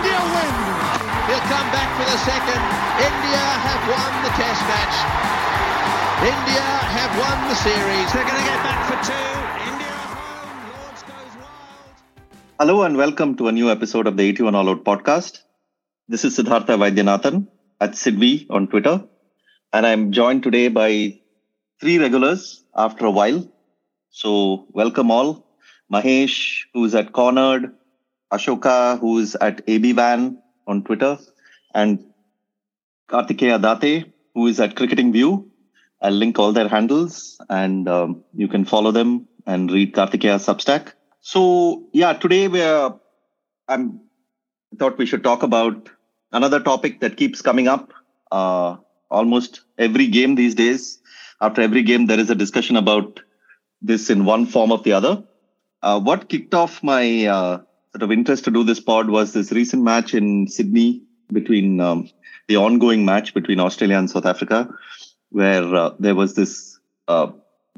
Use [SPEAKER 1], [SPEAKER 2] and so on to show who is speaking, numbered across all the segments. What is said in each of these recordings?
[SPEAKER 1] India win.
[SPEAKER 2] He'll come back for the second. India have won the test match. India have won the series.
[SPEAKER 1] They're going to get back for two. India home. Lords goes wild.
[SPEAKER 3] Hello and welcome to a new episode of the 81 All Out podcast. This is Siddhartha Vaidyanathan at Sidvi on Twitter. And I'm joined today by three regulars after a while. So welcome all. Mahesh, who's at Cornered, Ashoka, who's at AB Van on Twitter, and Kartikeya Date, who is at Cricketing View. I'll link all their handles and um, you can follow them and read Kartikeya's Substack. So yeah, today we're I'm I thought we should talk about another topic that keeps coming up uh, almost every game these days. After every game, there is a discussion about this in one form or the other. Uh, what kicked off my uh, sort of interest to do this pod was this recent match in Sydney between um, the ongoing match between Australia and South Africa, where uh, there was this uh,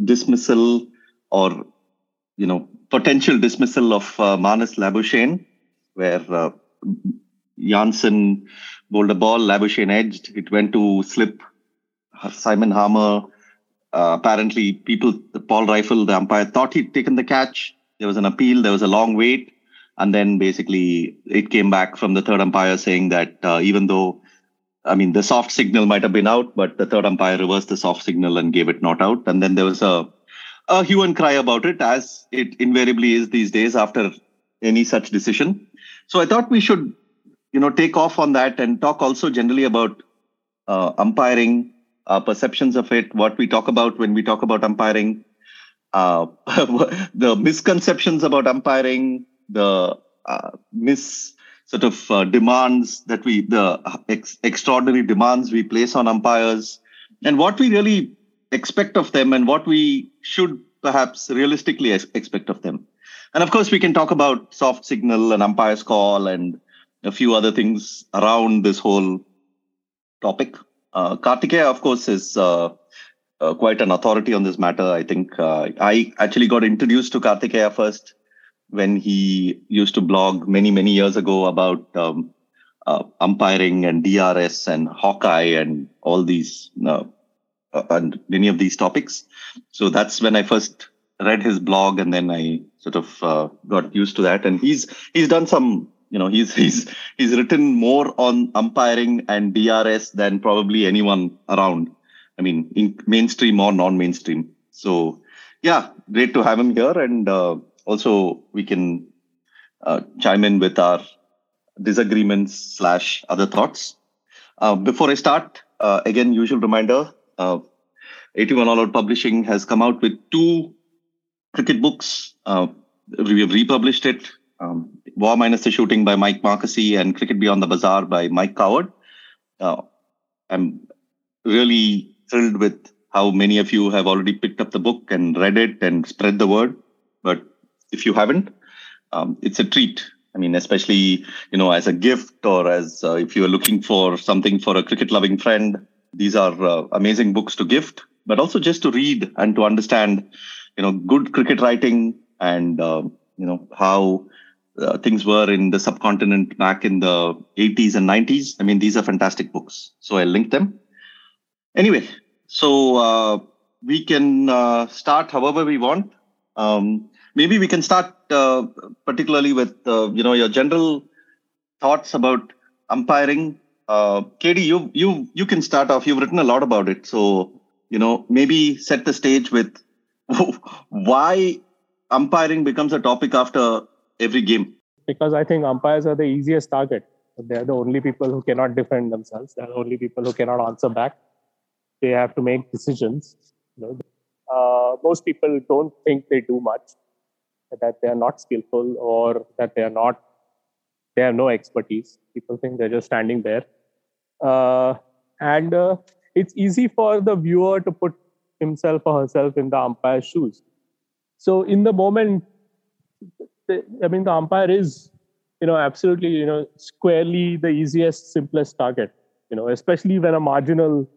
[SPEAKER 3] dismissal or you know potential dismissal of uh, Marnus Labuschagne, where uh, Jansen bowled a ball, Labuschagne edged, it went to slip Simon Harmer. Uh, apparently, people, Paul Reiffel, the umpire, thought he'd taken the catch. There was an appeal, there was a long wait. And then basically, it came back from the third umpire saying that uh, even though, I mean, the soft signal might have been out, but the third umpire reversed the soft signal and gave it not out. And then there was a, a hue and cry about it, as it invariably is these days after any such decision. So I thought we should, you know, take off on that and talk also generally about uh, umpiring, uh, perceptions of it, what we talk about when we talk about umpiring, uh, the misconceptions about umpiring, the uh, mis sort of uh, demands that we, the ex- extraordinary demands we place on umpires, and what we really expect of them, and what we should perhaps realistically ex- expect of them. And of course, we can talk about soft signal and umpire's call and a few other things around this whole topic. Uh, Kartikeya, of course, is uh, uh, quite an authority on this matter. I think uh, I actually got introduced to Kartikeya first when he used to blog many, many years ago about um, uh, umpiring and DRS and Hawkeye and all these uh, uh, and many of these topics. So that's when I first read his blog, and then I sort of uh, got used to that. And he's he's done some, you know, he's he's he's written more on umpiring and DRS than probably anyone around. I mean, in mainstream or non-mainstream. So yeah, great to have him here, and uh, also we can uh, chime in with our disagreements slash other thoughts. Uh, before I start, uh, again, usual reminder: uh, 81 All Out Publishing has come out with two cricket books. Uh, we have republished it. Um, War Minus the Shooting by Mike Marqusee and Cricket Beyond the Bazaar by Mike Coward. Uh, I'm really thrilled with how many of you have already picked up the book and read it and spread the word. But if you haven't, um, it's a treat. I mean, especially you know, as a gift or as uh, if you are looking for something for a cricket-loving friend, these are uh, amazing books to gift. But also just to read and to understand, you know, good cricket writing and uh, you know how uh, things were in the subcontinent back in the 80s and 90s. I mean, these are fantastic books. So I'll link them. Anyway, so uh, we can uh, start however we want. Um, maybe we can start uh, particularly with uh, you know your general thoughts about umpiring. Uh, KD, you you you can start off. You've written a lot about it, so you know maybe set the stage with why umpiring becomes a topic after every game.
[SPEAKER 4] because I think umpires are the easiest target. They're the only people who cannot defend themselves. They're the only people who cannot answer back. They have to make decisions. You know, uh, most people don't think they do much, that they are not skillful or that they are not, they have no expertise. People think they're just standing there. Uh, and uh, it's easy for the viewer to put himself or herself in the umpire's shoes. So in the moment, I mean, the umpire is, you know, absolutely, you know, squarely the easiest, simplest target. You know, especially when a marginal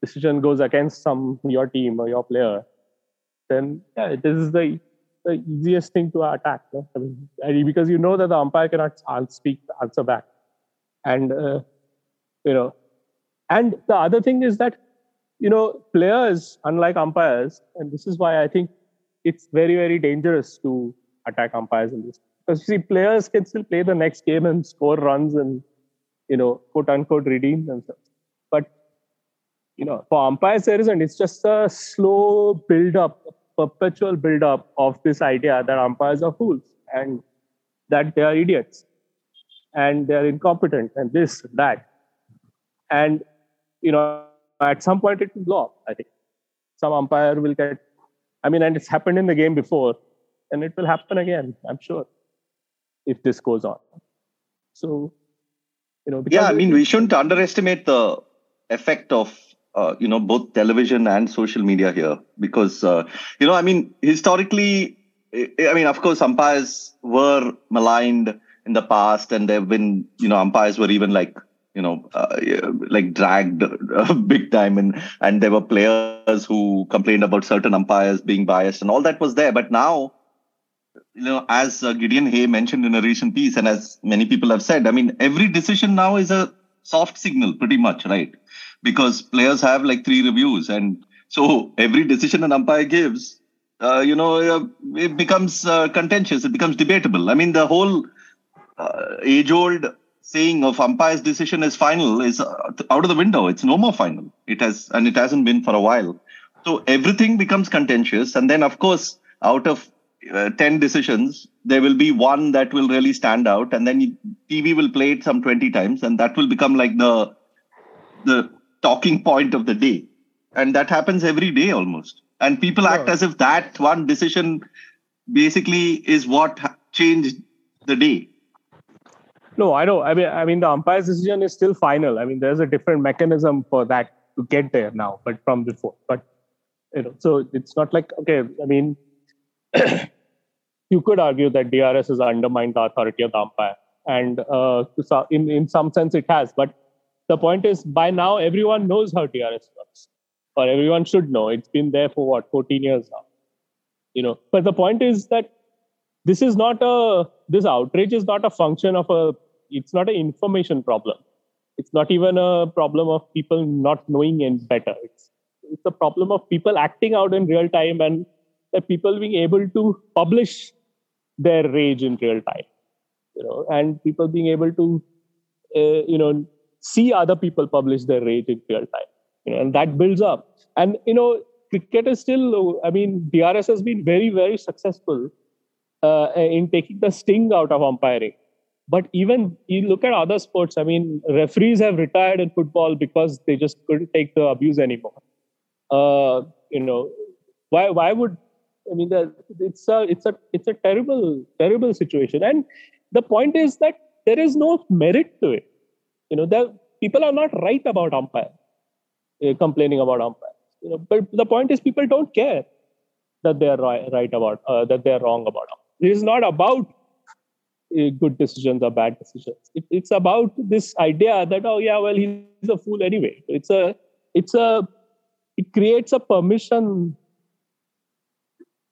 [SPEAKER 4] decision goes against some your team or your player, then yeah, this is the the easiest thing to attack. No? I mean, because you know that the umpire cannot an- speak answer back. and uh, you know, and the other thing is that you know players, unlike umpires, and this is why I think it's very very dangerous to attack umpires in this because you see players can still play the next game and score runs and you know quote unquote redeem themselves but you know for umpires there isn't it's just a slow build up perpetual build up of this idea that umpires are fools and that they are idiots and they are incompetent and this that. And you know at some point it will blow up i think. Some umpire will get i mean and it's happened in the game before and it will happen again i'm sure if this goes on. So you know
[SPEAKER 3] yeah i mean we shouldn't underestimate the effect of uh, you know both television and social media here because uh, you know i mean historically i mean of course umpires were maligned in the past and there have been you know umpires were even like you know uh, like dragged uh, big time and and there were players who complained about certain umpires being biased and all that was there. But now you know as uh, Gideon Haigh mentioned in a recent piece and as many people have said i mean every decision now is a soft signal pretty much right because players have like three reviews. And so every decision an umpire gives uh, you know uh, it becomes uh, contentious. It becomes debatable. I mean the whole uh, age old saying of umpire's decision is final is uh, out of the window. It's no more final. It has and it hasn't been for a while. So everything becomes contentious. And then of course out of uh, 10 decisions there will be one that will really stand out. And then tv will play it some 20 times. And that will become like the the talking point of the day and that happens every day almost and people act as if that one decision basically is what changed the day
[SPEAKER 4] no, I know. I mean, I mean, the umpire's decision is still final. I mean, there's a different mechanism for that to get there now, but from before. But you know, so it's not like okay. I mean, you could argue that DRS has undermined the authority of the umpire, and uh, in in some sense it has. But the point is, by now everyone knows how DRS works, or everyone should know. It's been there for what 14 years now. You know, but the point is that this is not a this outrage is not a function of a it's not an information problem it's not even a problem of people not knowing any better it's it's a problem of people acting out in real time and the people being able to publish their rage in real time you know and people being able to uh, you know see other people publish their rage in real time you know and that builds up and you know cricket is still i mean drs has been very very successful uh, in taking the sting out of umpiring. But even you look at other sports, I mean, referees have retired in football because they just couldn't take the abuse anymore. Uh, you know, why why would I mean it's a it's a it's a terrible terrible situation. And the point is that there is no merit to it. You know, the people are not right about umpire, uh, complaining about umpires. You know, but the point is people don't care that they are right, right about uh, that they are wrong about umpires. It is not about uh, good decisions or bad decisions. It, it's about this idea that oh yeah, well he's a fool anyway. It's a it's a it creates a permission.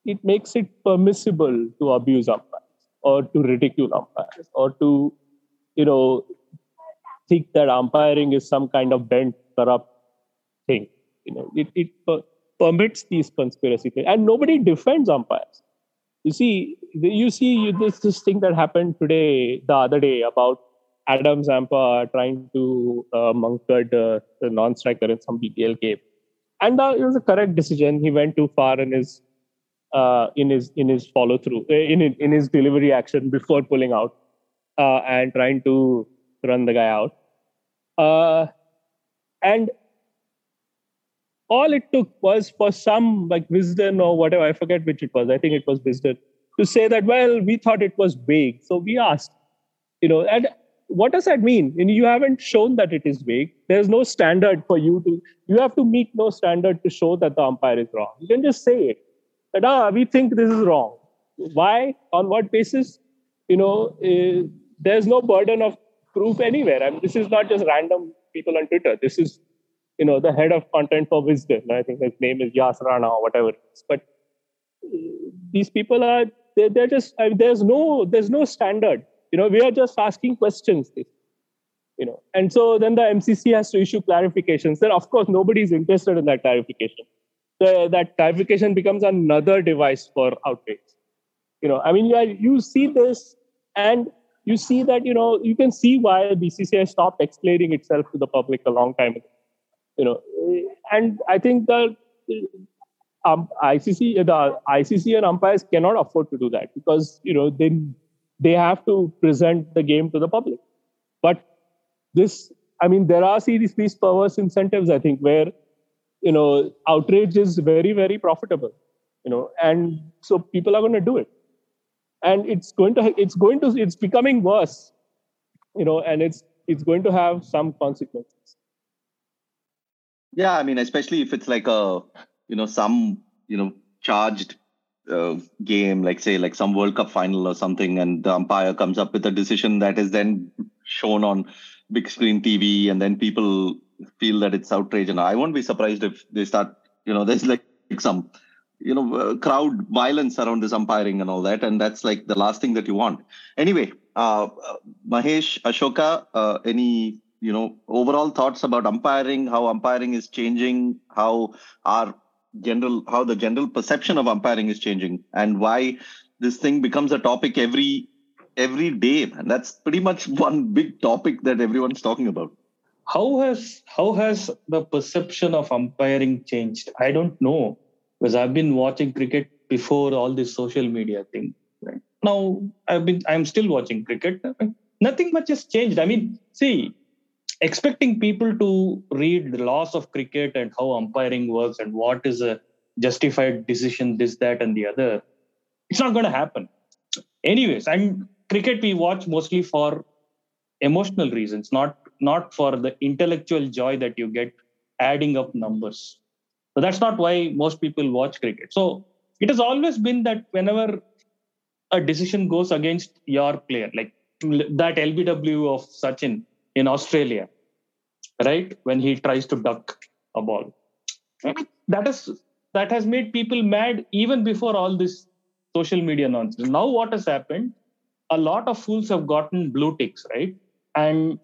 [SPEAKER 4] It makes it permissible to abuse umpires or to ridicule umpires or to you know think that umpiring is some kind of bent, corrupt thing. You know, it, it per- permits these conspiracy theories, and nobody defends umpires you see you see this this thing that happened today the other day about Adam Zampa trying to uh, Mankad uh, the non-striker in some BPL game, and uh, it was a correct decision. He went too far in his uh, in his in his follow through uh, in in his delivery action before pulling out uh, and trying to run the guy out. Uh, and all it took was for some like Wisden or whatever, I forget which it was. I think it was Wisden to say that, well, we thought it was vague. So we asked, you know, and what does that mean? And you haven't shown that it is vague. There's no standard for you to, you have to meet no standard to show that the umpire is wrong. You can just say it that, ah, we think this is wrong. Why? On what basis? You know, uh, there's no burden of proof anywhere. I mean, this is not just random people on Twitter. This is you know, the head of content for Wisden. I think his name is Yas Rana or whatever. But uh, these people are they're, just I mean, there's no there's no standard. You know, we are just asking questions. you know and so then the mcc has to issue clarifications then of course nobody is interested in that clarification the, that clarification becomes another device for outrage you know i mean you, you see this and you see that you know you can see why bcci stopped explaining itself to the public a long time ago you know. And i think the um, icc the icc and umpires cannot afford to do that because you know they they have to present the game to the public. But this i mean there are these perverse incentives i think where you know outrage is very very profitable you know and so people are going to do it and it's going to it's going to it's becoming worse you know and it's it's going to have some consequences
[SPEAKER 3] yeah i mean especially if it's like a you know some you know charged uh, game like say like some world cup final or something and the umpire comes up with a decision that is then shown on big screen TV, and then people feel that it's outrage. And I won't be surprised if they start, you know, there's like some, you know, uh, crowd violence around this umpiring and all that, and that's like the last thing that you want. Anyway, uh, Mahesh, Ashoka, uh, any you know overall thoughts about umpiring, how umpiring is changing, how our general, how the general perception of umpiring is changing, and why this thing becomes a topic every every day? And that's pretty much one big topic that everyone's talking about.
[SPEAKER 5] How has how has the perception of umpiring changed? I don't know because i've been watching cricket before all this social media thing right? Now i've been i'm still watching cricket. Nothing much has changed. I mean see expecting people to read the laws of cricket and how umpiring works and what is a justified decision this that and the other it's not going to happen. Anyways and cricket we watch mostly for emotional reasons not not for the intellectual joy that you get adding up numbers so that's not why most people watch cricket. So it has always been that whenever a decision goes against your player like that lbw of sachin in australia right? When he tries to duck a ball. That is that has made people mad even before all this social media nonsense. Now what has happened? A lot of fools have gotten blue ticks, right? And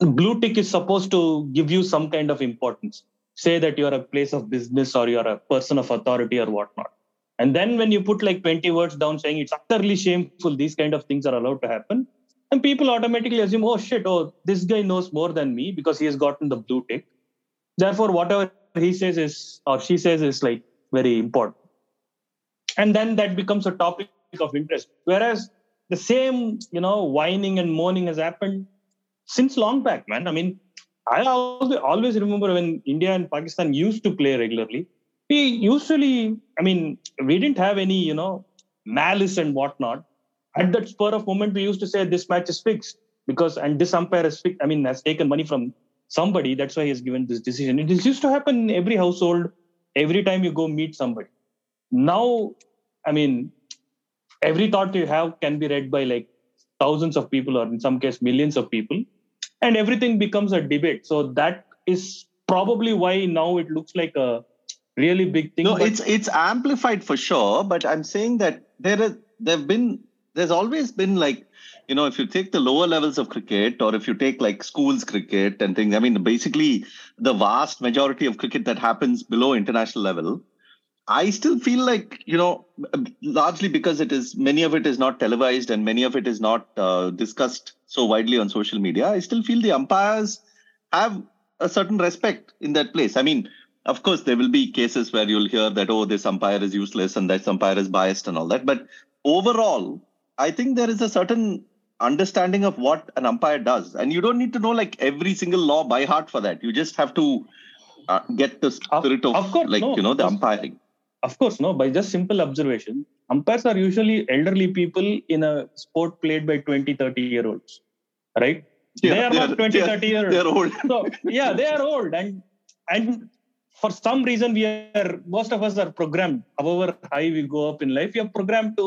[SPEAKER 5] blue tick is supposed to give you some kind of importance. Say that you're a place of business or you're a person of authority or whatnot. And then when you put like 20 words down saying it's utterly shameful, these kind of things are allowed to happen. And people automatically assume, oh shit, oh, this guy knows more than me because he has gotten the blue tick. Therefore, whatever he says is or she says is like very important. And then that becomes a topic of interest. Whereas the same, you know, whining and moaning has happened since long back, man. I mean, I always, remember when India and Pakistan used to play regularly. We usually, I mean, we didn't have any, you know, malice and whatnot. At that spur of moment, we used to say this match is fixed because, and this umpire is fixed. I mean, has taken money from somebody. That's why he has given this decision. It used to happen in every household, every time you go meet somebody. Now, I mean, every thought you have can be read by like thousands of people or in some case millions of people and everything becomes a debate. So that is probably why now it looks like a really big thing
[SPEAKER 3] no it's it's amplified for sure but i'm saying that there is there've been there's always been like you know if you take the lower levels of cricket or if you take like schools cricket and things i mean basically the vast majority of cricket that happens below international level I still feel like, you know, largely because it is many of it is not televised and many of it is not uh, discussed so widely on social media. I still feel the umpires have a certain respect in that place. I mean, of course, there will be cases where you'll hear that, oh, this umpire is useless and that umpire is biased and all that. But overall, I think there is a certain understanding of what an umpire does. And you don't need to know like every single law by heart for that. You just have to uh, get the spirit of, of course, like, no, you know, the umpiring
[SPEAKER 5] of course no by just simple observation umpires are usually elderly people in a sport played by 20 30 year olds right? Yeah, they are not 20 30 years
[SPEAKER 3] they're old.
[SPEAKER 5] So yeah they are old and and for some reason we are most of us are programmed however high we go up in life we are programmed to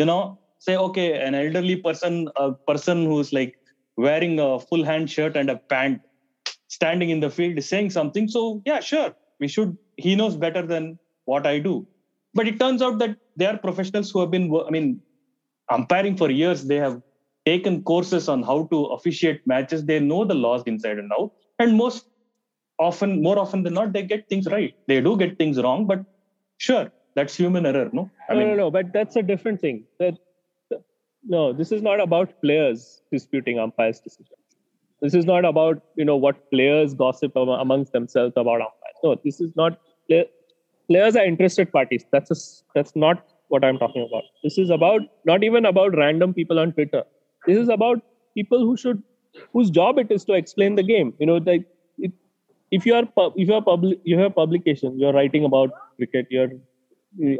[SPEAKER 5] you know say okay an elderly person a person who's like wearing a full hand shirt and a pant standing in the field is saying something. So yeah sure we should he knows better than what I do. But it turns out that they are professionals who have been, I mean, umpiring for years. They have taken courses on how to officiate matches. They know the laws inside and out. And most often, more often than not, they get things right. They do get things wrong, but sure, that's human error, no?
[SPEAKER 4] I no, mean, no, no, but that's a different thing. That no, this is not about players disputing umpires' decisions. This is not about you know what players gossip amongst themselves about umpires. No, this is not. Players are interested parties. That's a, that's not what I'm talking about. This is about not even about random people on Twitter. This is about people who should whose job it is to explain the game. You know, like if you are if you are public you have publication, you're writing about cricket, you're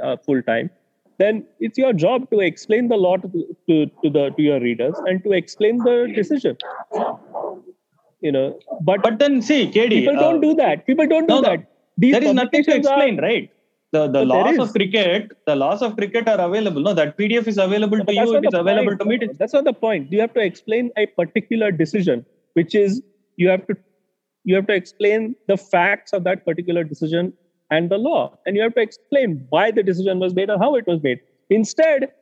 [SPEAKER 4] uh, full time. Then it's your job to explain the law to, to, to the to your readers and to explain the decision. You know, but
[SPEAKER 5] but then see, KD,
[SPEAKER 4] people don't uh, do that. People don't do no, that.
[SPEAKER 5] These there is nothing to explain, are, right? the, the laws of cricket the laws of cricket are available no? That pdf is available but to you it is available
[SPEAKER 4] point.
[SPEAKER 5] to me
[SPEAKER 4] that's not the point. You have to explain a particular decision which is you have to you have to explain the facts of that particular decision and the law. And you have to explain why the decision was made or how it was made. Instead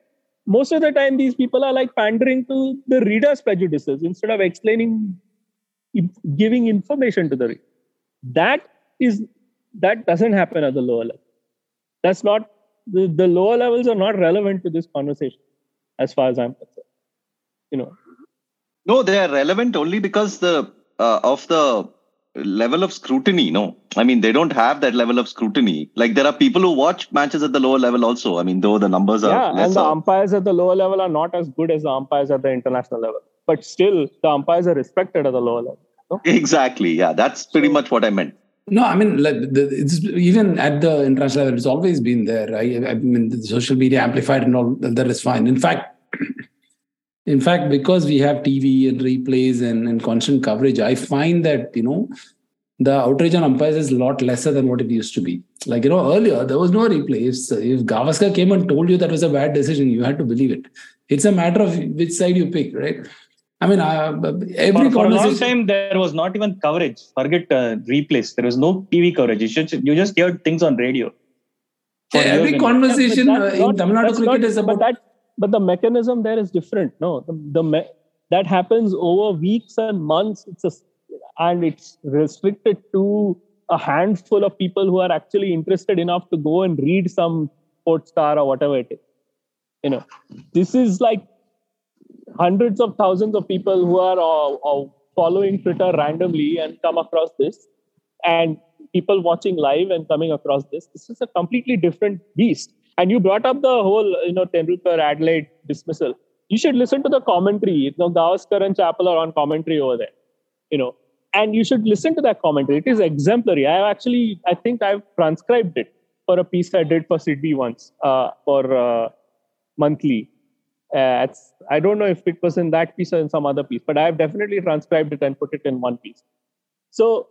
[SPEAKER 4] most of the time these people are like pandering to the reader's prejudices instead of explaining giving information to the reader. That is that doesn't happen at the lower level. That's not the, the lower levels are not relevant to this conversation as far as i'm concerned you know.
[SPEAKER 3] No they are relevant only because the uh, of the level of scrutiny no? I mean they don't have that level of scrutiny. Like there are people who watch matches at the lower level also. I mean though the numbers are
[SPEAKER 4] yeah and the umpires at the lower level are not as good as the umpires at the international level. But still the umpires are respected at the lower level no?
[SPEAKER 3] exactly. Yeah that's pretty much what i meant
[SPEAKER 6] no, I mean, like the, even at the international level, it's always been there. I, I mean, the social media amplified and all that is fine. In fact, in fact, because we have TV and replays and, and constant coverage, I find that you know the outrage on umpires is a lot lesser than what it used to be. Like you know, earlier there was no replays. If, if Gavaskar came and told you that was a bad decision, you had to believe it. It's a matter of which side you pick, right? I mean, uh, every
[SPEAKER 5] for, for a long time there was not even coverage. Forget uh, replays. There was no TV coverage. You should you just heard things on radio.
[SPEAKER 6] Yeah, every conversation yeah, uh, in Tamil Nadu cricket not, is about.
[SPEAKER 4] But, that, but the mechanism there is different. No, the, the me, that happens over weeks and months. It's a, and it's restricted to a handful of people who are actually interested enough to go and read some Sportstar or whatever it is. You know, this is like hundreds of thousands of people who are uh, uh, following Twitter randomly and come across this, and people watching live and coming across this. This is a completely different beast. And you brought up the whole, you know, Tendulkar Adelaide dismissal. You should listen to the commentary. You know, Gavaskar and Chappell are on commentary over there. You know, and you should listen to that commentary. It is exemplary. I actually, I think I've transcribed it for a piece I did for Sydney once uh, for uh, monthly uh, I don't know if it was in that piece or in some other piece, but I have definitely transcribed it and put it in one piece. So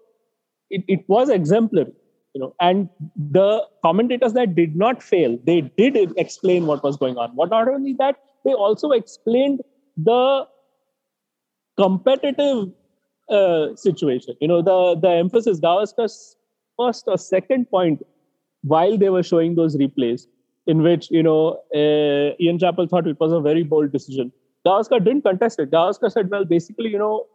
[SPEAKER 4] it, it was exemplary, you know, and the commentators that did not fail, they did explain what was going on. What not only that, they also explained the competitive uh, situation. You know, the the emphasis, Gavaskar's first or second point while they were showing those replays in which you know uh, Ian Chappell thought it was a very bold decision. Gavaskar didn't contest it. Gavaskar said, "Well, basically, you know,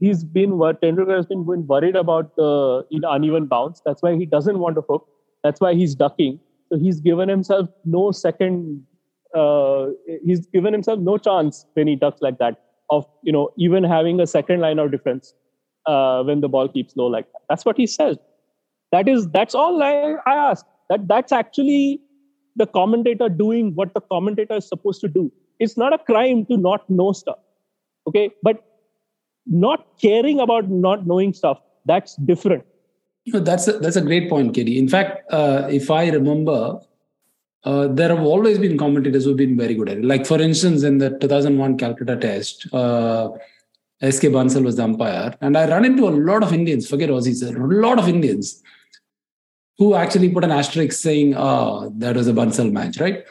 [SPEAKER 4] he's been Tendulkar has been, worried about the you know, uneven bounce. That's why he doesn't want to hook. That's why he's ducking. So he's given himself no second. Uh, he's given himself no chance when he ducks like that of you know even having a second line of defense uh, when the ball keeps low like that. That's what he says. That is that's all I, I ask. That that's actually the commentator doing what the commentator is supposed to do. It's not a crime to not know stuff. Okay. But not caring about not knowing stuff, that's different.
[SPEAKER 6] You know, that's a, that's a great point, KD. In fact, uh, if I remember, uh, there have always been commentators who've been very good at it. Like, for instance, in the 2001 Calcutta test, uh, SK Bansal was the umpire. And I ran into a lot of Indians, forget Aussies, a lot of Indians who actually put an asterisk saying, "Oh, that was a Bansal match," right?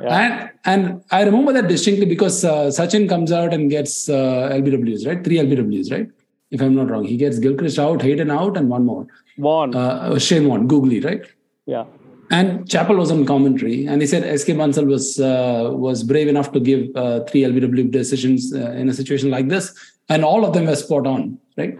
[SPEAKER 6] Yeah. And and I remember that distinctly because uh, Sachin comes out and gets uh, LBWs, right? Three LBWs, right? If I'm not wrong, he gets Gilchrist out, Hayden out, and one more.
[SPEAKER 4] Warne.
[SPEAKER 6] Uh, Shane Warne, Googly, right?
[SPEAKER 4] Yeah.
[SPEAKER 6] and Chappell was on commentary, and he said SK Bansal was uh, was brave enough to give uh, three LBW decisions uh, in a situation like this, and all of them were spot on, right?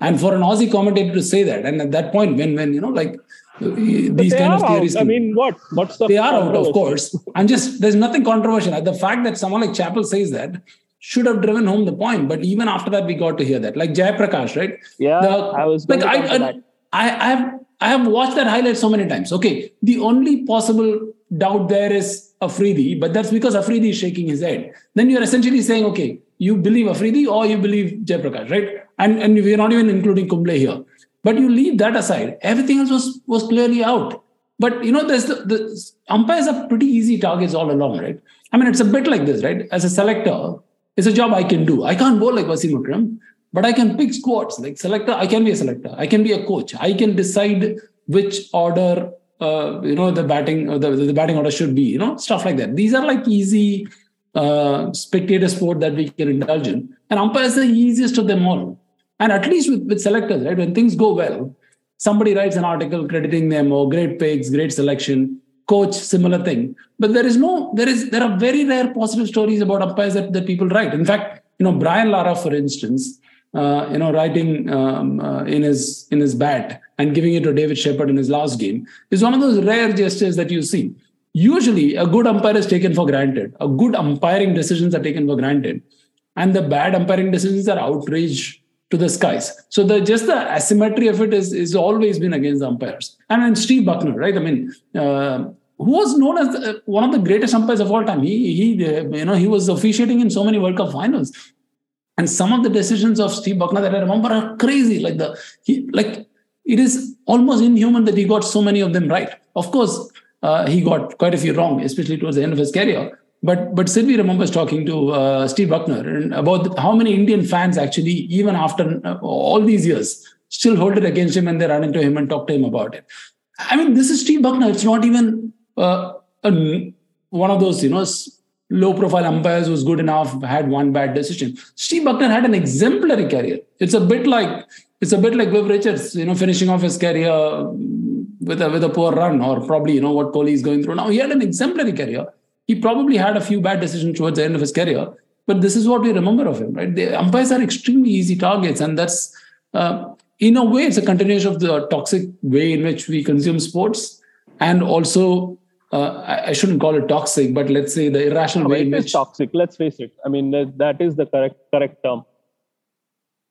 [SPEAKER 6] And for an Aussie commentator to say that, and at that point, when when you know like these kind of theories,
[SPEAKER 4] out. I mean, what what's the
[SPEAKER 6] they are out, of course. I'm just there's nothing controversial. The fact that someone like Chappell says that should have driven home the point, but even after that, we got to hear that, like Jayaprakash, right?
[SPEAKER 4] Yeah, the, I was
[SPEAKER 6] like I, I, I I have I have watched that highlight so many times. Okay, the only possible doubt there is Afridi, but that's because Afridi is shaking his head. Then you're essentially saying, okay, you believe Afridi or you believe Jayaprakash, right? And and we're not even including Kumble here. But you leave that aside, everything else was was clearly out. But you know, there's the, the umpires are pretty easy targets all along, right? I mean, it's a bit like this, right? As a selector, it's a job I can do. I can't bowl like Wasim Akram, but I can pick squads. Like selector, I can be a selector. I can be a coach. I can decide which order uh, you know the batting uh, the, the batting order should be. You know stuff like that. These are like easy uh, spectator sport that we can indulge in. And umpire is the easiest of them all. And at least with, with selectors, right? When things go well, somebody writes an article crediting them or great picks, great selection, coach, similar thing. But there is no, there is there are very rare positive stories about umpires that, that people write. In fact, you know, Brian Lara, for instance, uh, you know, writing um, uh, in his in his bat and giving it to David Sheppard in his last game is one of those rare gestures that you see. Usually, a good umpire is taken for granted. A good umpiring decisions are taken for granted, and the bad umpiring decisions are outrage to the skies. So the just the asymmetry of it is is always been against the umpires. And then Steve Bucknor, right? I mean, uh, who was known as the, one of the greatest umpires of all time. He he uh, you know he was officiating in so many World Cup finals. And some of the decisions of Steve Bucknor that I remember are crazy. Like the he like it is almost inhuman that he got so many of them right. Of course, uh, he got quite a few wrong, especially towards the end of his career. But but Sylvie remembers talking to uh, Steve Bucknor about how many Indian fans actually, even after uh, all these years, still hold it against him and they run into him and talk to him about it. I mean, this is Steve Bucknor. It's not even uh, a, one of those, you know, low profile umpires who's good enough, had one bad decision. Steve Bucknor had an exemplary career. It's a bit like it's a bit like Viv Richards, you know, finishing off his career with a with a poor run, or probably you know what Kohli is going through now. He had an exemplary career. He probably had a few bad decisions towards the end of his career, but this is what we remember of him, right? The umpires are extremely easy targets, and that's uh, in a way it's a continuation of the toxic way in which we consume sports, and also uh, I, I, shouldn't call it toxic, but let's say the irrational way in which
[SPEAKER 4] toxic. Let's face it. I mean, that is the correct correct term.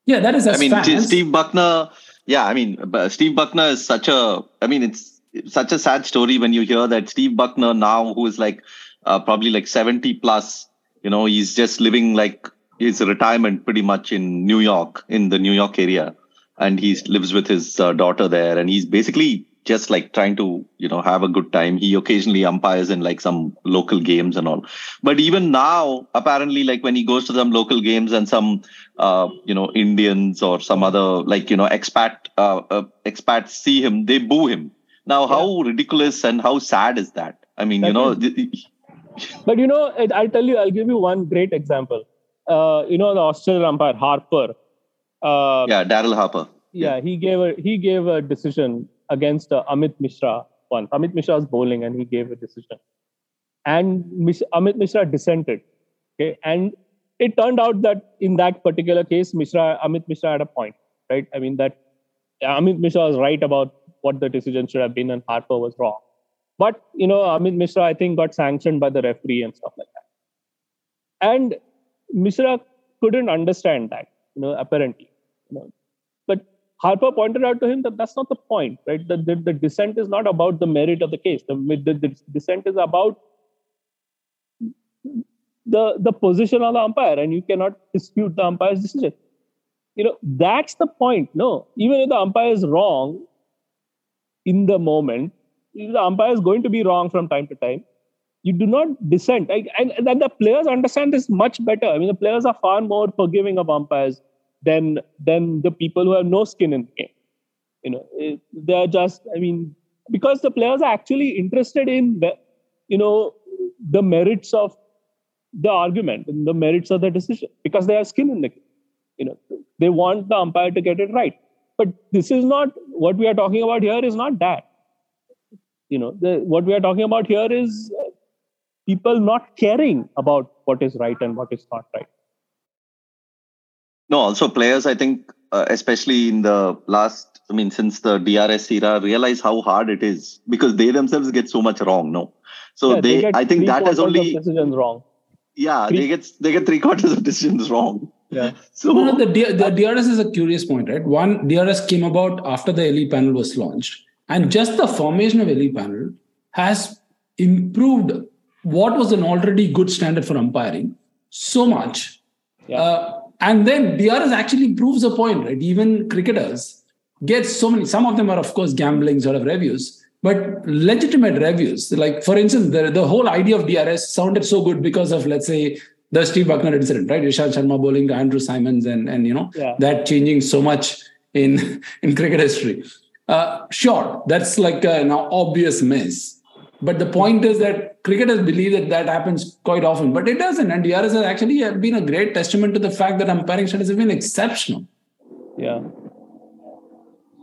[SPEAKER 6] Yeah, that is.
[SPEAKER 3] I mean,
[SPEAKER 6] fans.
[SPEAKER 3] Steve Bucknor. Yeah, I mean, Steve Bucknor is such a. I mean, it's such a sad story when you hear that Steve Bucknor now, who is like uh, probably like seventy plus, you know, he's just living like his retirement pretty much in New York, in the New York area, and he lives with his uh, daughter there, and he's basically just like trying to you know have a good time. He occasionally umpires in like some local games and all. But even now apparently like when he goes to some local games and some uh, you know indians or some other like you know expat uh, uh, expats see him they boo him. Now how yeah. ridiculous and how sad is that? I mean that you know is,
[SPEAKER 4] but you know i'll tell you i'll give you one great example uh, you know the australian umpire harper
[SPEAKER 3] uh, yeah daryl harper
[SPEAKER 4] yeah, yeah, he gave a he gave a decision against uh, Amit Mishra once. Amit Mishra was bowling and he gave a decision. And Mish, Amit Mishra dissented. Okay. And it turned out that in that particular case, Mishra, Amit Mishra had a point, right? I mean, that Amit Mishra was right about what the decision should have been and Harper was wrong. But, you know, Amit Mishra, I think, got sanctioned by the referee and stuff like that. And Mishra couldn't understand that, you know, apparently. You know, Harper pointed out to him that that's not the point, right? The, the, the dissent is not about the merit of the case. The, the, the dissent is about the, the position of the umpire, and you cannot dispute the umpire's decision. You know, that's the point. No, even if the umpire is wrong in the moment, the umpire is going to be wrong from time to time. You do not dissent. and, and the players understand this much better. I mean, the players are far more forgiving of umpires than than the people who have no skin in the game. You know, eh, they are just. I mean, because the players are actually interested in, you know, the merits of the argument and the merits of the decision because they have skin in the game. You know, they want the umpire to get it right. But this is not what we are talking about here. Is not that. You know, the, what we are talking about here is uh, people not caring about what is right and what is not right.
[SPEAKER 3] No, also players, I think, uh, especially in the last, I mean, since the DRS era, realize how hard it is because they themselves get so much wrong. No, so
[SPEAKER 4] Yeah,
[SPEAKER 3] they,
[SPEAKER 4] get
[SPEAKER 3] I think
[SPEAKER 4] three
[SPEAKER 3] that has
[SPEAKER 4] of
[SPEAKER 3] only,
[SPEAKER 4] decisions wrong.
[SPEAKER 3] yeah,
[SPEAKER 4] three-
[SPEAKER 3] they get they get three quarters of decisions wrong.
[SPEAKER 4] Yeah.
[SPEAKER 3] So
[SPEAKER 6] No, no, the, the DRS is a curious point, right? One, DRS came about after the le panel was launched, and just the formation of elite panel has improved what was an already good standard for umpiring so much.
[SPEAKER 4] Yeah.
[SPEAKER 6] Uh, and then DRS actually proves a point, right? Even cricketers get so many, some of them are, of course, gambling sort of reviews, but legitimate reviews. Like, for instance, the, the whole idea of DRS sounded so good because of, let's say, the Steve Bucknor incident, right? Ishant Sharma bowling to Andrew Symonds and, and you know,
[SPEAKER 4] Yeah.
[SPEAKER 6] that changing so much in, in cricket history. Uh, sure, that's like an obvious miss. But the point is that cricketers believe that that happens quite often, but it doesn't. And DRS has actually been a great testament to the fact that umpiring standards have been exceptional.
[SPEAKER 4] Yeah.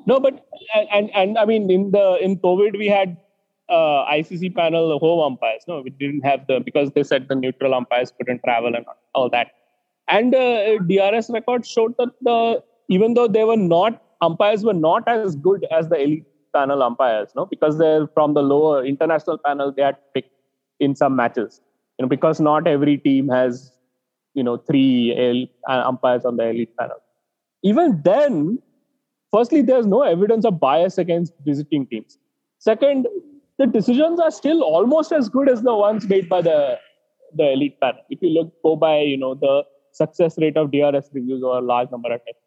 [SPEAKER 4] No, but and, and and I mean in the in COVID we had uh, ICC panel home umpires. No, we didn't have the because they said the neutral umpires couldn't travel and all that. And uh, DRS records showed that the even though they were not umpires were not as good as the elite panel umpires, no, because they're from the lower international panel they had picked in some matches. You know, because not every team has you know three uh, umpires on the elite panel. Even then, firstly, there's no evidence of bias against visiting teams. Second, the decisions are still almost as good as the ones made by the the elite panel. If you look go by you know the success rate of DRS reviews a large number of times.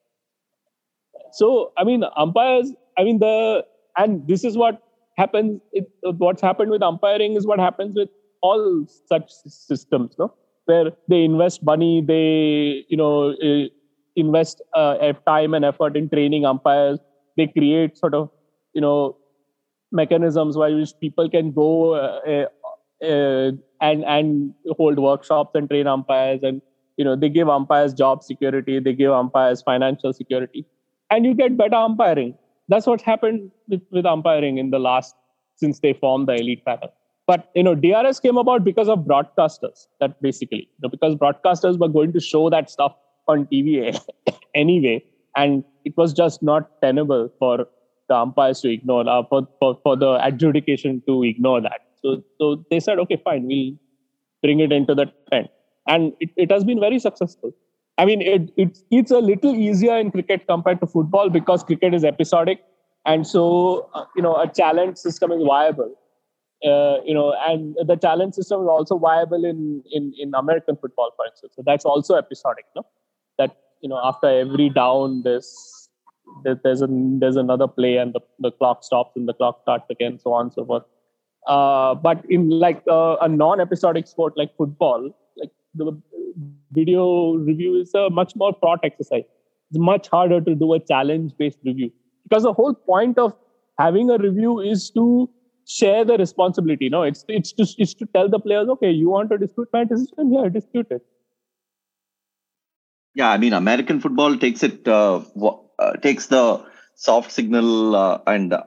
[SPEAKER 4] So I mean umpires. I mean the and this is what happens. It, what's happened with umpiring is what happens with all such systems, no? Where they invest money, they you know eh, invest uh, time and effort in training umpires. They create sort of you know mechanisms by which people can go uh, uh, and and hold workshops and train umpires and you know they give umpires job security they give umpires financial security and you get better umpiring. That's what's happened with, with umpiring in the last since they formed the elite panel but you know drs came about because of broadcasters that basically. You know, because broadcasters were going to show that stuff on tv anyway and it was just not tenable for the umpires to ignore uh, for, for, for the adjudication to ignore that. So so they said okay fine we'll bring it into the tent and it, it has been very successful i mean it, it it's a little easier in cricket compared to football because cricket is episodic. And so uh, you know a challenge system is viable. Uh, you know and the challenge system is also viable in, in in american football for instance. So that's also episodic no? That you know after every down there's there- there's there's another play and the, the clock stops and the clock starts again so on and so forth. Uh, but in like uh, a non-episodic sport like football like the video review is a much more fraught exercise. It's much harder to do a challenge based review. Because the whole point of having a review is to share the responsibility no it's it's to it's to tell the players okay you want to dispute my decision? Yeah dispute it.
[SPEAKER 3] Yeah, I mean, American football takes it uh, uh, takes the soft signal uh, and uh,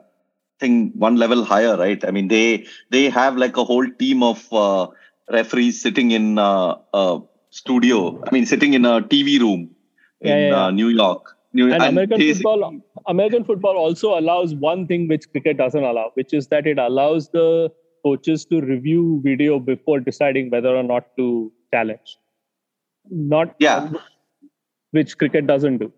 [SPEAKER 3] thing one level higher, right? I mean, they they have like a whole team of uh, referees sitting in uh, a studio. I mean, sitting in a TV room in
[SPEAKER 4] Yeah, yeah.
[SPEAKER 3] Uh, New York. New,
[SPEAKER 4] and American
[SPEAKER 3] they-
[SPEAKER 4] football American football also allows one thing which cricket doesn't allow, which is that it allows the coaches to review video before deciding whether or not to challenge. Not
[SPEAKER 3] Yeah.
[SPEAKER 4] which cricket doesn't do.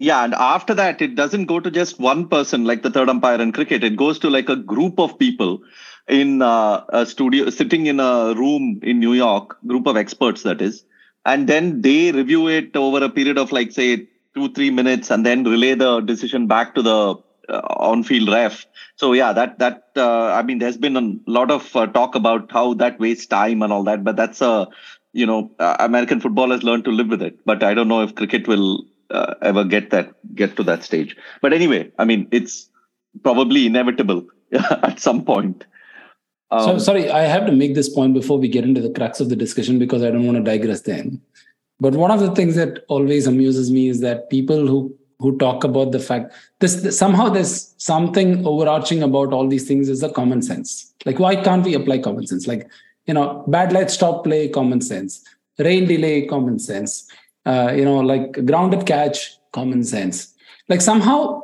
[SPEAKER 3] Yeah, and after that, it doesn't go to just one person like the third umpire in cricket. It goes to like a group of people in uh, a studio, sitting in a room in New York, group of experts that is, and then they review it over a period of like say two three minutes, and then relay the decision back to the uh, on-field ref. So yeah, that that uh, I mean, there's been a lot of uh, talk about how that wastes time and all that, but that's a you know uh, American football has learned to live with it. But I don't know if cricket will uh, ever get that get to that stage. But anyway, I mean, it's probably inevitable at some point.
[SPEAKER 6] so
[SPEAKER 3] Um,
[SPEAKER 6] sorry, I have to make this point before we get into the crux of the discussion because I don't want to digress then. But one of the things that always amuses me is that people who who talk about the fact this somehow there's something overarching about all these things is the common sense. Like why can't we apply common sense? Like you know, bad light stop play, common sense. Rain delay, common sense. Uh, you know, like grounded catch, common sense. Like somehow,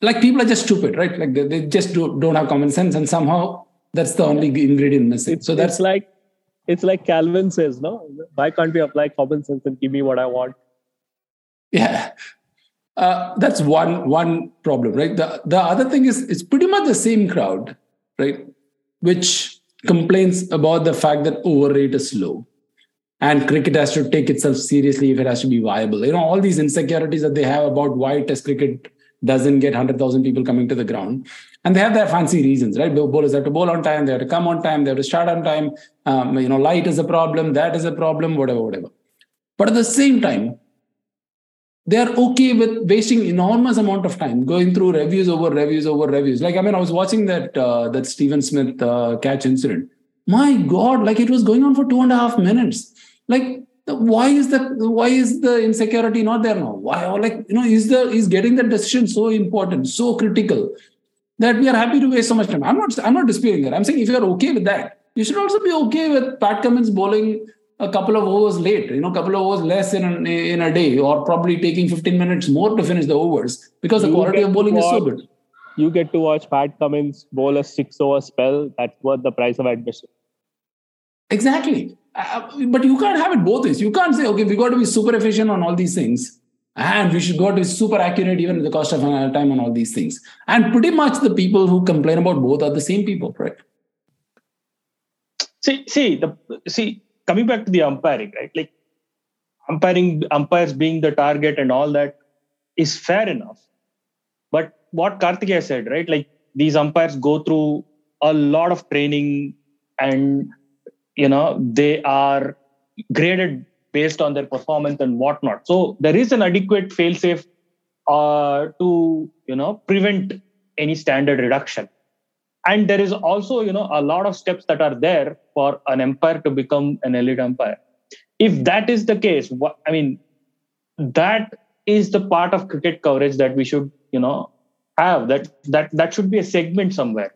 [SPEAKER 6] like people are just stupid, right? Like they, they just do, don't have common sense, and somehow that's the only ingredient missing.
[SPEAKER 4] It's,
[SPEAKER 6] so that's
[SPEAKER 4] like it's like Calvin says, no, why can't we apply common sense and give me what I want?
[SPEAKER 6] Yeah, uh, that's one one problem, right? The the other thing is it's pretty much the same crowd, right? Which complains about the fact that overrate is low, and cricket has to take itself seriously if it has to be viable. You know all these insecurities that they have about why Test cricket doesn't get hundred thousand people coming to the ground, and they have their fancy reasons, right? Bowlers have to bowl on time, they have to come on time, they have to start on time. Um, you know, light is a problem, that is a problem, whatever, whatever. But at the same time, they are okay with wasting enormous amount of time going through reviews over reviews over reviews. Like I mean, I was watching that uh, that Stephen Smith uh, catch incident. My God, like it was going on for two and a half minutes. Like why is that? Why is the insecurity not there now? Why? or Like you know, is the is getting the decision so important, so critical that we are happy to waste so much time? I'm not. I'm not disputing that. I'm saying if you are okay with that, you should also be okay with Pat Cummins bowling a couple of overs late, you know, a couple of overs less in a, in a day, or probably taking 15 minutes more to finish the overs because the
[SPEAKER 4] You
[SPEAKER 6] quality of bowling
[SPEAKER 4] to
[SPEAKER 6] is so good.
[SPEAKER 4] You get to watch Pat Cummins bowl a six over spell. That's worth the price of admission.
[SPEAKER 6] Exactly. Uh, but you can't have it both ways. You can't say, okay, we got to be super efficient on all these things. And we should go to be super accurate even at the cost of uh, time on all these things. And pretty much the people who complain about both are the same people, right?
[SPEAKER 5] see see the see coming back to the umpiring right like umpiring umpires being the target and all that is fair enough but what kartikeya said right like these umpires go through a lot of training and you know they are graded based on their performance and whatnot. So there is an adequate fail safe uh, to you know prevent any standard reduction. And there is also you know a lot of steps that are there for an empire to become an elite empire. If that is the case what i mean that is the part of cricket coverage that we should you know have that that that should be a segment somewhere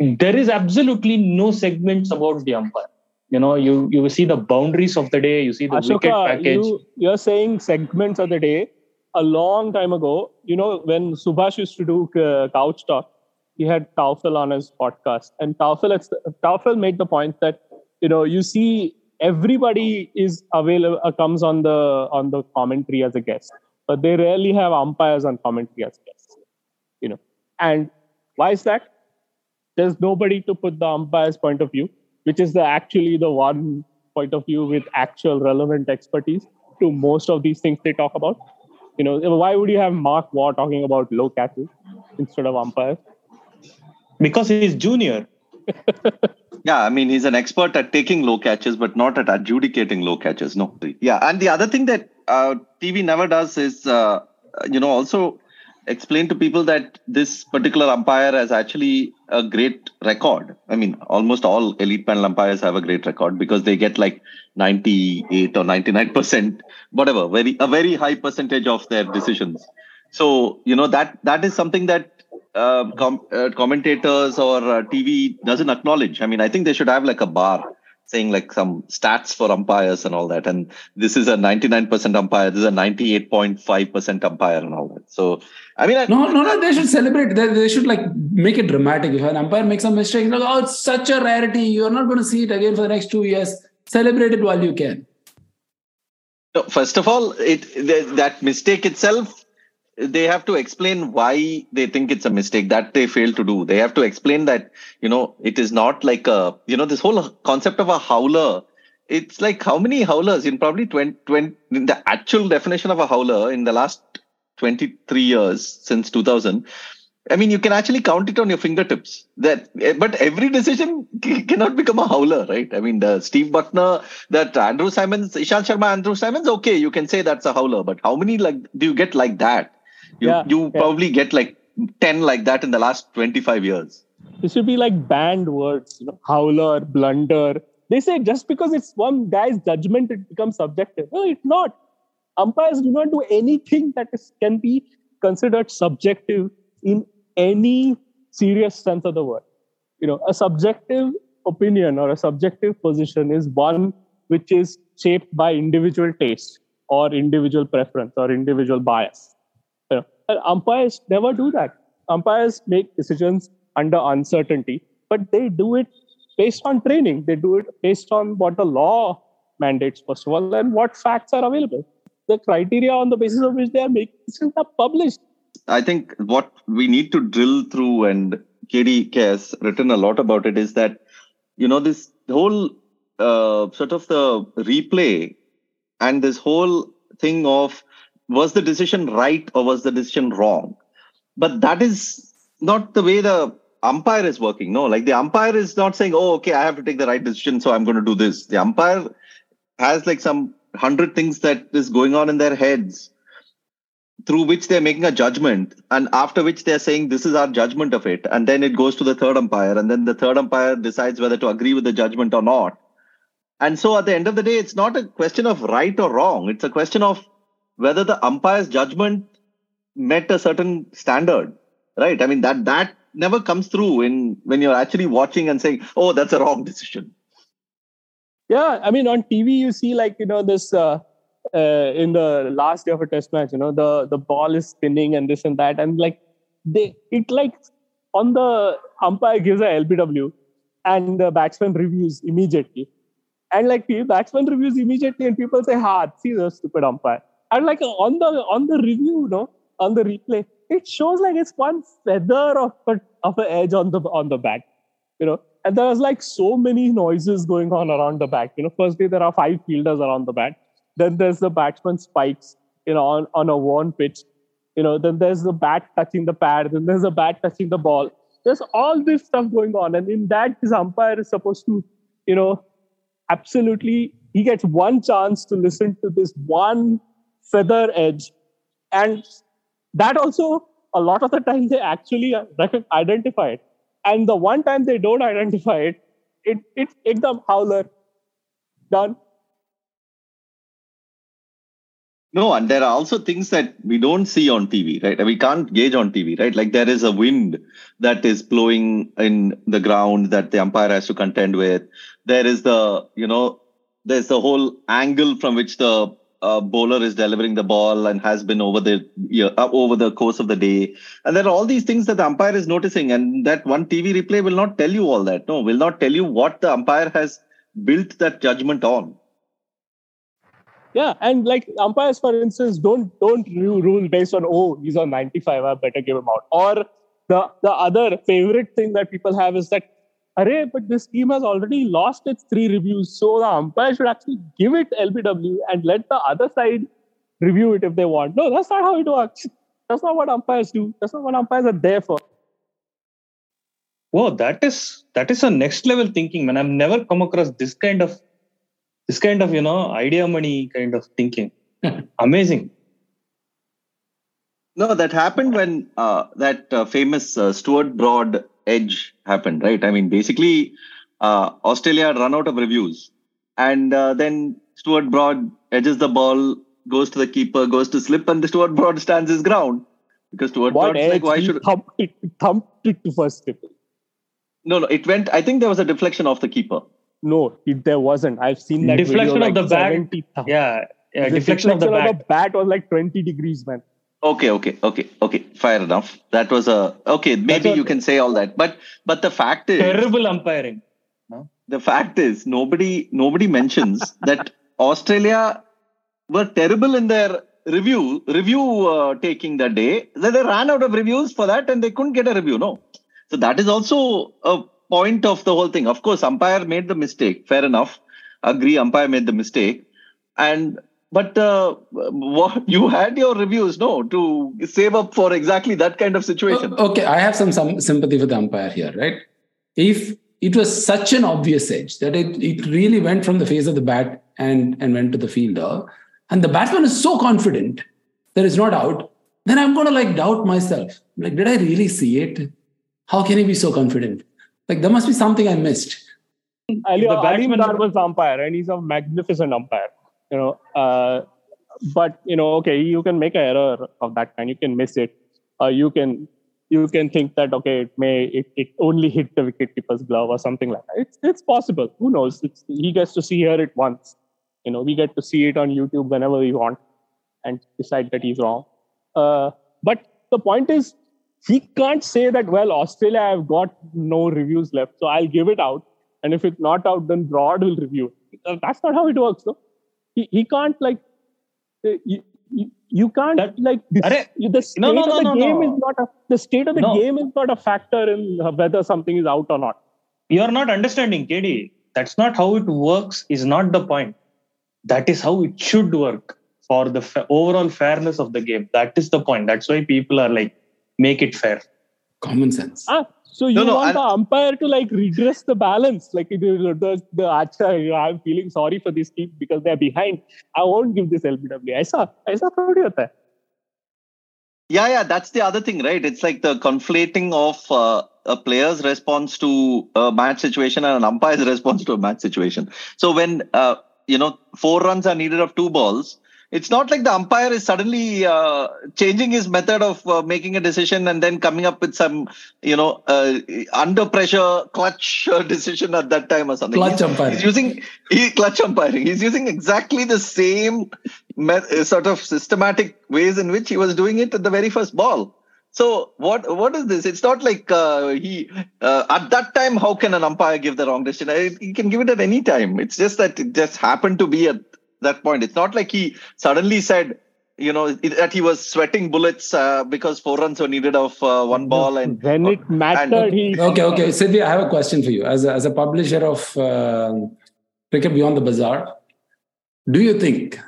[SPEAKER 5] there is absolutely no segments about the umpire you know you you see the boundaries of the day you see the wicket package
[SPEAKER 4] you, you're saying segments of the day. A long time ago, you know, when Subhash used to do uh, couch talk, he had Taufel on his podcast, and Taufel, Taufel made the point that you know you see everybody is available uh, comes on the on the commentary as a guest, but they rarely have umpires on commentary as guests. You know, and why is that? There's nobody to put the umpire's point of view, which is the actually the one point of view with actual relevant expertise to most of these things they talk about. You know, why would you have Mark Waugh talking about low catches instead of umpires?
[SPEAKER 5] because he's junior
[SPEAKER 3] Yeah, I mean, he's an expert at taking low catches, but not at adjudicating low catches. No. Yeah. And the other thing that uh, TV never does is, uh, you know, also explain to people that this particular umpire has actually a great record. I mean, almost all elite panel umpires have a great record because they get like 98 or 99%, whatever, very, a very high percentage of their decisions. So, you know, that, that is something that uh, com- uh, commentators or uh, TV doesn't acknowledge. I mean, I think they should have like a bar saying like some stats for umpires and all that. And this is a 99% umpire, this is a 98.5% umpire and all that. So, I mean, I,
[SPEAKER 6] No, no, no. They should celebrate. They, they should like make it dramatic. If an umpire makes a mistake, like, oh, it's such a rarity. You're not going to see it again for the next two years. Celebrate it while you can.
[SPEAKER 3] No, first of all, it th- that mistake itself, they have to explain why they think it's a mistake that they fail to do. They have to explain that you know it is not like a you know this whole concept of a howler. It's like how many howlers in probably 20, 20 the actual definition of a howler in the last 23 years since 2000 I mean, you can actually count it on your fingertips. That, but every decision c- cannot become a howler, right? I mean, the Steve Bucknor, that Andrew Symonds, Ishant Sharma, Andrew Symonds. Okay, you can say that's a howler, but how many like do you get like that? You
[SPEAKER 4] Yeah,
[SPEAKER 3] you
[SPEAKER 4] yeah.
[SPEAKER 3] probably get like ten like that in the last twenty five years.
[SPEAKER 4] This should be like banned words, you know, howler, blunder. They say just because it's one guy's judgment, it becomes subjective. No, it's not. umpires do not do anything that is, can be considered subjective in any serious sense of the word. You know, a subjective opinion or a subjective position is one which is shaped by individual taste or individual preference or individual bias. Umpires never do that. Umpires make decisions under uncertainty, but they do it based on training. They do it based on what the law mandates, first of all, and what facts are available. The criteria on the basis of which they are making decisions are published.
[SPEAKER 3] I think what we need to drill through, and KD has written a lot about it, is that you know this whole uh, sort of the replay and this whole thing of was the decision right or was the decision wrong? But that is not the way the umpire is working no? Like the umpire is not saying oh okay i have to take the right decision so i'm going to do this. The umpire has like some hundred things that is going on in their heads through which they're making a judgment and after which they're saying this is our judgment of it and then it goes to the third umpire and then the third umpire decides whether to agree with the judgment or not. And so at the end of the day it's not a question of right or wrong. It's a question of whether the umpire's judgment met a certain standard right? I mean that that never comes through in when you're actually watching and saying oh that's a wrong decision.
[SPEAKER 4] Yeah i mean on tv you see like you know this uh, uh, in the last day of a test match you know the the ball is spinning and this and that and like they it like on the umpire gives a lbw and the batsman reviews immediately. And like the batsman reviews immediately and people say ha see the stupid umpire and like uh, on the on the review you know on the replay it shows like it's one feather of a, of an edge on the on the bat you know and there's like so many noises going on around the bat you know firstly there are five fielders around the bat then there's the batsman spikes, you know, on, on a worn pitch. You know, then there's the bat touching the pad. Then there's the bat touching the ball. There's all this stuff going on, and in that, his umpire is supposed to, you know, absolutely. He gets one chance to listen to this one feather edge, and that also a lot of the time they actually identify it. And the one time they don't identify it, it it ekdam howler done
[SPEAKER 3] no, and there are also things that we don't see on TV, right? We can't gauge on TV, right? Like there is a wind that is blowing in the ground that the umpire has to contend with. There is the, you know, there's the whole angle from which the uh, bowler is delivering the ball and has been over the uh, over the course of the day. And there are all these things that the umpire is noticing, and that one TV replay will not tell you all that. No, will not tell you what the umpire has built that judgment on
[SPEAKER 4] yeah, and like umpires, for instance, don't don't rule based on oh he's on 95, I better give him out. Or the the other favorite thing that people have is that, array, but this team has already lost its three reviews, so the umpire should actually give it LBW and let the other side review it if they want. No, that's not how it works. That's not what umpires do. That's not what umpires are there for.
[SPEAKER 5] Whoa, that is that is a next level thinking, man. I've never come across this kind of this kind of you know idea money kind of thinking amazing
[SPEAKER 3] no that happened when uh, that uh, famous uh, stuart broad edge happened right i mean basically uh, australia had run out of reviews and uh, then stuart broad edges the ball goes to the keeper goes to slip and the stuart broad stands his ground because stuart
[SPEAKER 4] what
[SPEAKER 3] broad like why should
[SPEAKER 4] thumped it, thumped it to first slip
[SPEAKER 3] no no it went i think there was a deflection of the keeper
[SPEAKER 4] no, it, there wasn't. I've seen that
[SPEAKER 5] deflection
[SPEAKER 4] video,
[SPEAKER 5] of
[SPEAKER 4] like
[SPEAKER 5] the bat. Yeah, yeah,
[SPEAKER 4] the
[SPEAKER 5] deflection, of the bat.
[SPEAKER 4] Of the bat was like 20 degrees, man.
[SPEAKER 3] Okay, okay, okay, okay. Fair enough. That was a okay. Maybe you can say all that, but but the fact is
[SPEAKER 5] terrible umpiring.
[SPEAKER 3] The fact is nobody nobody mentions that Australia were terrible in their review review uh, taking that day. That they ran out of reviews for that and they couldn't get a review. No, so that is also a point of the whole thing. Of course, umpire made the mistake. Fair enough. Agree, umpire made the mistake. And but uh, what, you had your reviews, no, to save up for exactly that kind of situation.
[SPEAKER 6] Okay, I have some, some sympathy for the umpire here, right? If it was such an obvious edge that it, it really went from the face of the bat and, and went to the fielder, and the batsman is so confident there is not out then I'm going to like doubt myself. Like, did I really see it? How can he be so confident? Like there must be something I missed.
[SPEAKER 4] Ali, the Aleem Dar was umpire, and he's a magnificent umpire. You know, uh, but you know, okay, you can make an error of that kind. You can miss it. Uh, you can you can think that okay, it may it, it only hit the wicketkeeper's glove or something like that. It's it's possible. Who knows? It's, he gets to see hear it once. You know, we get to see it on YouTube whenever we want and decide that he's wrong. Uh, but the point is, he can't say that well, Australia i've got no reviews left, so I'll give it out. And if it's not out, then Broad will review. it. That's not how it works, though. He, he can't like you, you, you can't
[SPEAKER 5] That-
[SPEAKER 4] like this,
[SPEAKER 5] Arre,
[SPEAKER 4] the state
[SPEAKER 5] no, no,
[SPEAKER 4] of
[SPEAKER 5] no,
[SPEAKER 4] the
[SPEAKER 5] no,
[SPEAKER 4] game
[SPEAKER 5] no.
[SPEAKER 4] is not a the state of the
[SPEAKER 5] No.
[SPEAKER 4] game is not a factor in whether something is out or not.
[SPEAKER 5] You're not understanding, KD. That's not how it works, is not the point. That is how it should work for the fa- overall fairness of the game. That is the point. That's why people are like, make it fair.
[SPEAKER 6] Common sense.
[SPEAKER 4] Ah, so you
[SPEAKER 3] No, no,
[SPEAKER 4] want
[SPEAKER 3] and-
[SPEAKER 4] the umpire to like redress the balance, like the the, the acha, I'm feeling sorry for this team because they're behind. I won't give this LBW. ऐसा ऐसा थोड़ी होता है.
[SPEAKER 3] Yeah, yeah, that's the other thing, right? It's like the conflating of uh, a player's response to a match situation and an umpire's response to a match situation. So when uh, you know four runs are needed of two balls, it's not like the umpire is suddenly uh, changing his method of uh, making a decision and then coming up with some you know uh, under pressure clutch uh, decision at that time or something.
[SPEAKER 6] Clutch umpiring.
[SPEAKER 3] He's using he, clutch umpiring. He's using exactly the same me- uh, sort of systematic ways in which he was doing it at the very first ball. So what what is this? It's not like uh, he uh, at that time. How can an umpire give the wrong decision? He can give it at any time. It's just that it just happened to be at that point. It's not like he suddenly said, you know, that he was sweating bullets uh, because four runs were needed of uh, one ball and
[SPEAKER 4] when it mattered,
[SPEAKER 3] and-
[SPEAKER 4] he
[SPEAKER 6] Okay, okay. Sidvi, I have a question for you. As a, as a publisher of uh, Cricket Beyond the Bazaar, do you think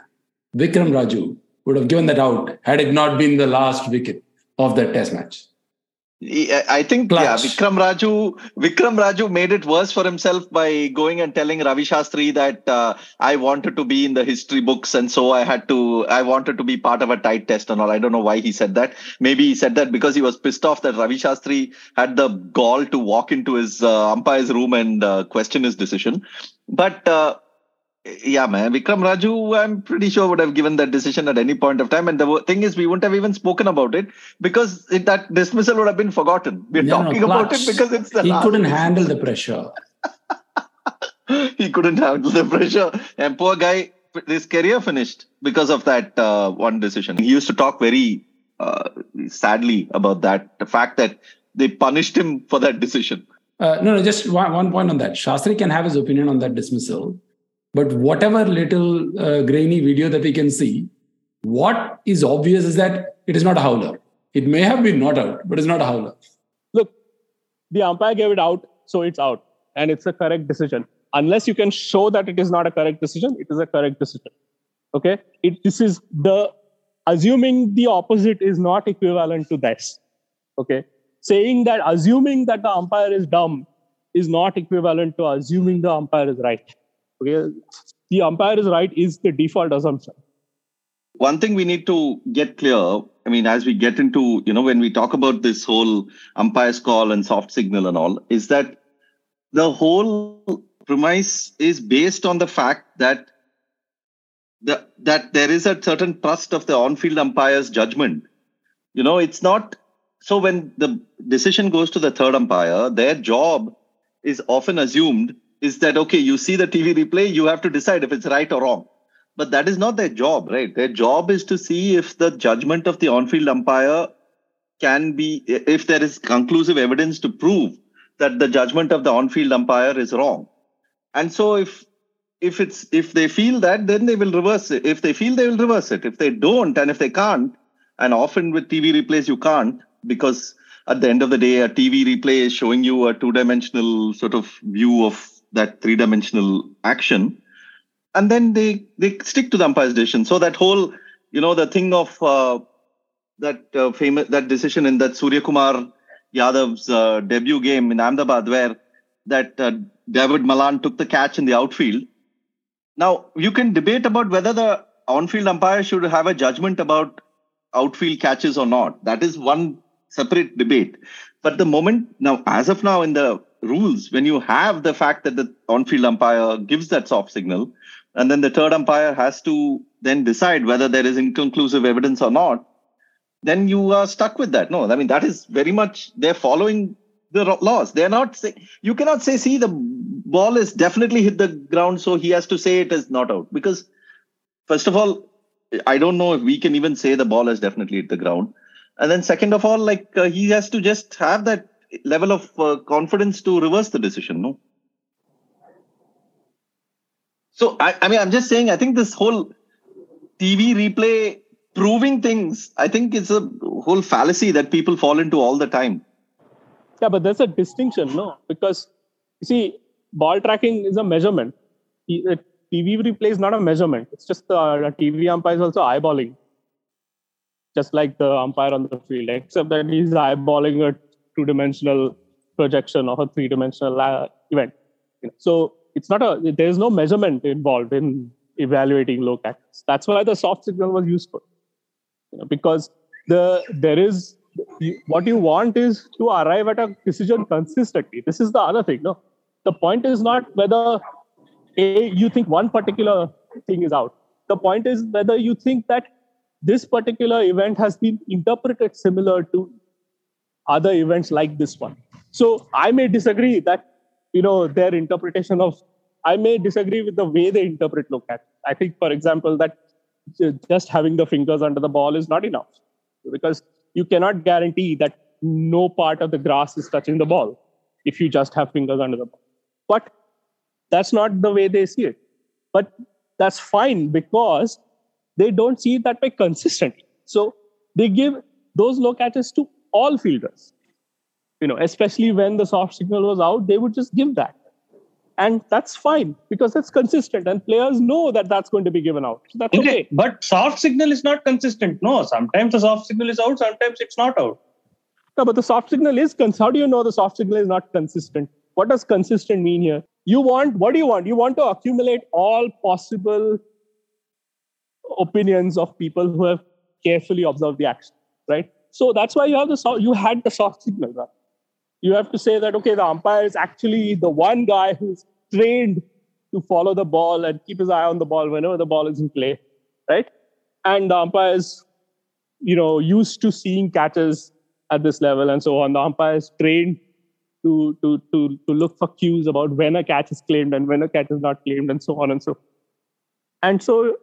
[SPEAKER 6] Vikram Raju would have given that out had it not been the last wicket of that test match?
[SPEAKER 3] I think
[SPEAKER 6] Clutch.
[SPEAKER 3] yeah, Vikram Raju. Vikram Raju made it worse for himself by going and telling Ravi Shastri that uh, I wanted to be in the history books, and so I had to. I wanted to be part of a tight test and all. I don't know why he said that. Maybe he said that because he was pissed off that Ravi Shastri had the gall to walk into his uh, umpire's room and uh, question his decision. But uh, yeah, man, Vikram Raju, I'm pretty sure would have given that decision at any point of time. And the thing is, we wouldn't have even spoken about it because it, that dismissal would have been forgotten. We're
[SPEAKER 6] No, no,
[SPEAKER 3] talking about it because it's the
[SPEAKER 6] He
[SPEAKER 3] last
[SPEAKER 6] couldn't handle the pressure.
[SPEAKER 3] he couldn't handle the pressure. And poor guy, his career finished because of that uh, one decision. He used to talk very uh, sadly about that, the fact that they punished him for that decision.
[SPEAKER 6] Uh, no, no, just one, one point on that. Shastri can have his opinion on that dismissal, but whatever little uh, grainy video that we can see, what is obvious is that it is not a howler. It may have been not out, but it's not a howler.
[SPEAKER 4] look, the umpire gave it out, so it's out, and it's a correct decision. Unless you can show that it is not a correct decision, it is a correct decision. Okay, it this is the assuming the opposite is not equivalent to this. Okay, saying that assuming that the umpire is dumb is not equivalent to assuming the umpire is right. Okay, the umpire is right is the default assumption.
[SPEAKER 3] one thing we need to get clear i mean as we get into you know when we talk about this whole umpire's call and soft signal and all is that the whole premise is based on the fact that the, that there is a certain trust of the on-field umpire's judgment you know it's not so when the decision goes to the third umpire their job is often assumed is that okay you see the tv replay you have to decide if it's right or wrong but that is not their job, right? Their job is to see if the judgment of the on-field umpire can be, if there is conclusive evidence to prove that the judgment of the on-field umpire is wrong. And so if if it's if they feel that, then they will reverse it. If they feel they will reverse it. If they don't, and if they can't, and often with TV replays you can't because at the end of the day, a TV replay is showing you a two-dimensional sort of view of that three-dimensional action and then they they stick to the umpire's decision. So that whole, you know, the thing of uh, that uh, famous that decision in that Surya Kumar Yadav's uh, debut game in Ahmedabad, where that uh, David Malan took the catch in the outfield. Now you can debate about whether the on-field umpire should have a judgment about outfield catches or not. That is one separate debate. But the moment now, as of now, in the rules, when you have the fact that the on-field umpire gives that soft signal, and then the third umpire has to then decide whether there is inconclusive evidence or not, then you are stuck with that. No, I mean that is very much they're following the laws. They're not say you cannot say, see, the ball is definitely hit the ground, so he has to say it is not out. Because first of all, I don't know if we can even say the ball has definitely hit the ground. And then second of all, like uh, he has to just have that level of uh, confidence to reverse the decision. No. So I, I mean, I'm just saying. I think this whole TV replay proving things, I think it's a whole fallacy that people fall into all the time.
[SPEAKER 4] Yeah, but there's a distinction, no? Because you see, ball tracking is a measurement. TV replay is not a measurement. It's just the TV umpire is also eyeballing, just like the umpire on the field, except that he's eyeballing a two-dimensional projection of a three-dimensional uh, event. So it's not a there is no measurement involved in evaluating low catches. That's why the soft signal was useful, you know, because the there is what you want is to arrive at a decision consistently. This is the other thing. No, the point is not whether a you think one particular thing is out. The point is whether you think that this particular event has been interpreted similar to other events like this one. So I may disagree that you know their interpretation of i may disagree with the way they interpret look at. I think for example that just having the fingers under the ball is not enough. Because you cannot guarantee that no part of the grass is touching the ball if you just have fingers under the ball. But that's not the way they see it. But that's fine because they don't see it that way consistently. So they give those low catches to all fielders you know, especially when the soft signal was out, they would just give that. And that's fine because it's consistent and players know that that's going to be given out. So that's okay. okay.
[SPEAKER 5] But soft signal is not consistent. No, sometimes the soft signal is out, sometimes it's not out.
[SPEAKER 4] No, but the soft signal is. Cons- How do you know the soft signal is not consistent? What does consistent mean here? You want, what do you want? You want to accumulate all possible opinions of people who have carefully observed the action, right? So that's why you have the you had the soft signal, right? you have to say that okay the umpire is actually the one guy who's trained to follow the ball and keep his eye on the ball whenever the ball is in play right? And the umpire is you know used to seeing catches at this level and so on. The umpire is trained to to to to look for cues about when a catch is claimed and when a catch is not claimed and so on and so and so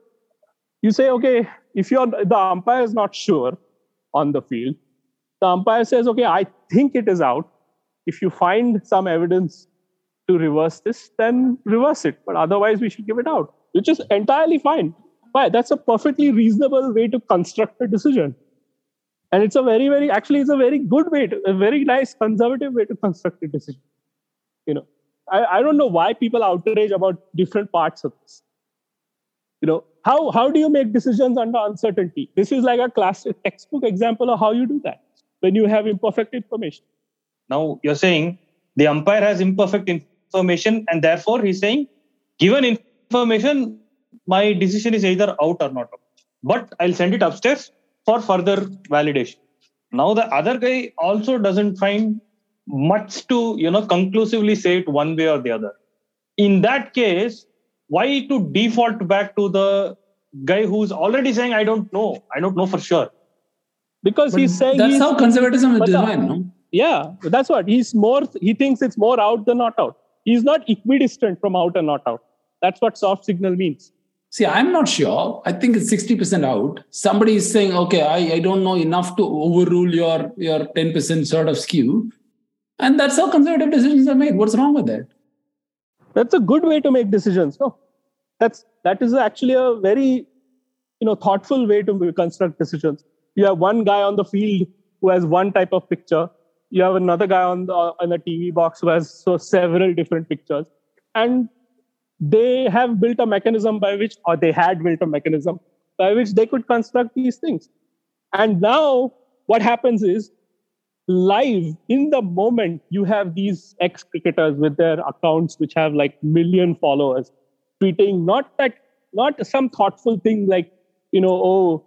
[SPEAKER 4] you say okay if you're the umpire is not sure on the field the umpire says okay i think it is out if you find some evidence to reverse this, then reverse it. But otherwise, we should give it out, which is entirely fine. Why? That's a perfectly reasonable way to construct a decision. And it's a very, very, actually, it's a very good way, to, a very nice conservative way to construct a decision. You know, I, I don't know why people outrage about different parts of this. You know, how, how do you make decisions under uncertainty? This is like a classic textbook example of how you do that when you have imperfect information.
[SPEAKER 5] Now you're saying the umpire has imperfect information, and therefore he's saying, given information, my decision is either out or not out. But I'll send it upstairs for further validation. Now the other guy also doesn't find much to you know conclusively say it one way or the other. In that case, why to default back to the guy who's already saying I don't know, I don't know for sure.
[SPEAKER 4] Because but he's saying
[SPEAKER 6] that's
[SPEAKER 4] he's,
[SPEAKER 6] how conservatism is uh, designed, no?
[SPEAKER 4] Yeah, that's what he's more. He thinks it's more out than not out. He's not equidistant from out and not out. That's what soft signal means.
[SPEAKER 6] See, I'm not sure. I think it's 60% out. Somebody is saying, okay, I, I don't know enough to overrule your, your 10% sort of skew. And that's how conservative decisions are made. What's wrong with that?
[SPEAKER 4] That's a good way to make decisions. No, that's that is actually a very you know thoughtful way to construct decisions. You have one guy on the field who has one type of picture, you have another guy on the on the TV box who has so several different pictures, and they have built a mechanism by which, or they had built a mechanism by which they could construct these things. And now what happens is live in the moment you have these ex cricketers with their accounts which have like million followers tweeting not that not some thoughtful thing like you know oh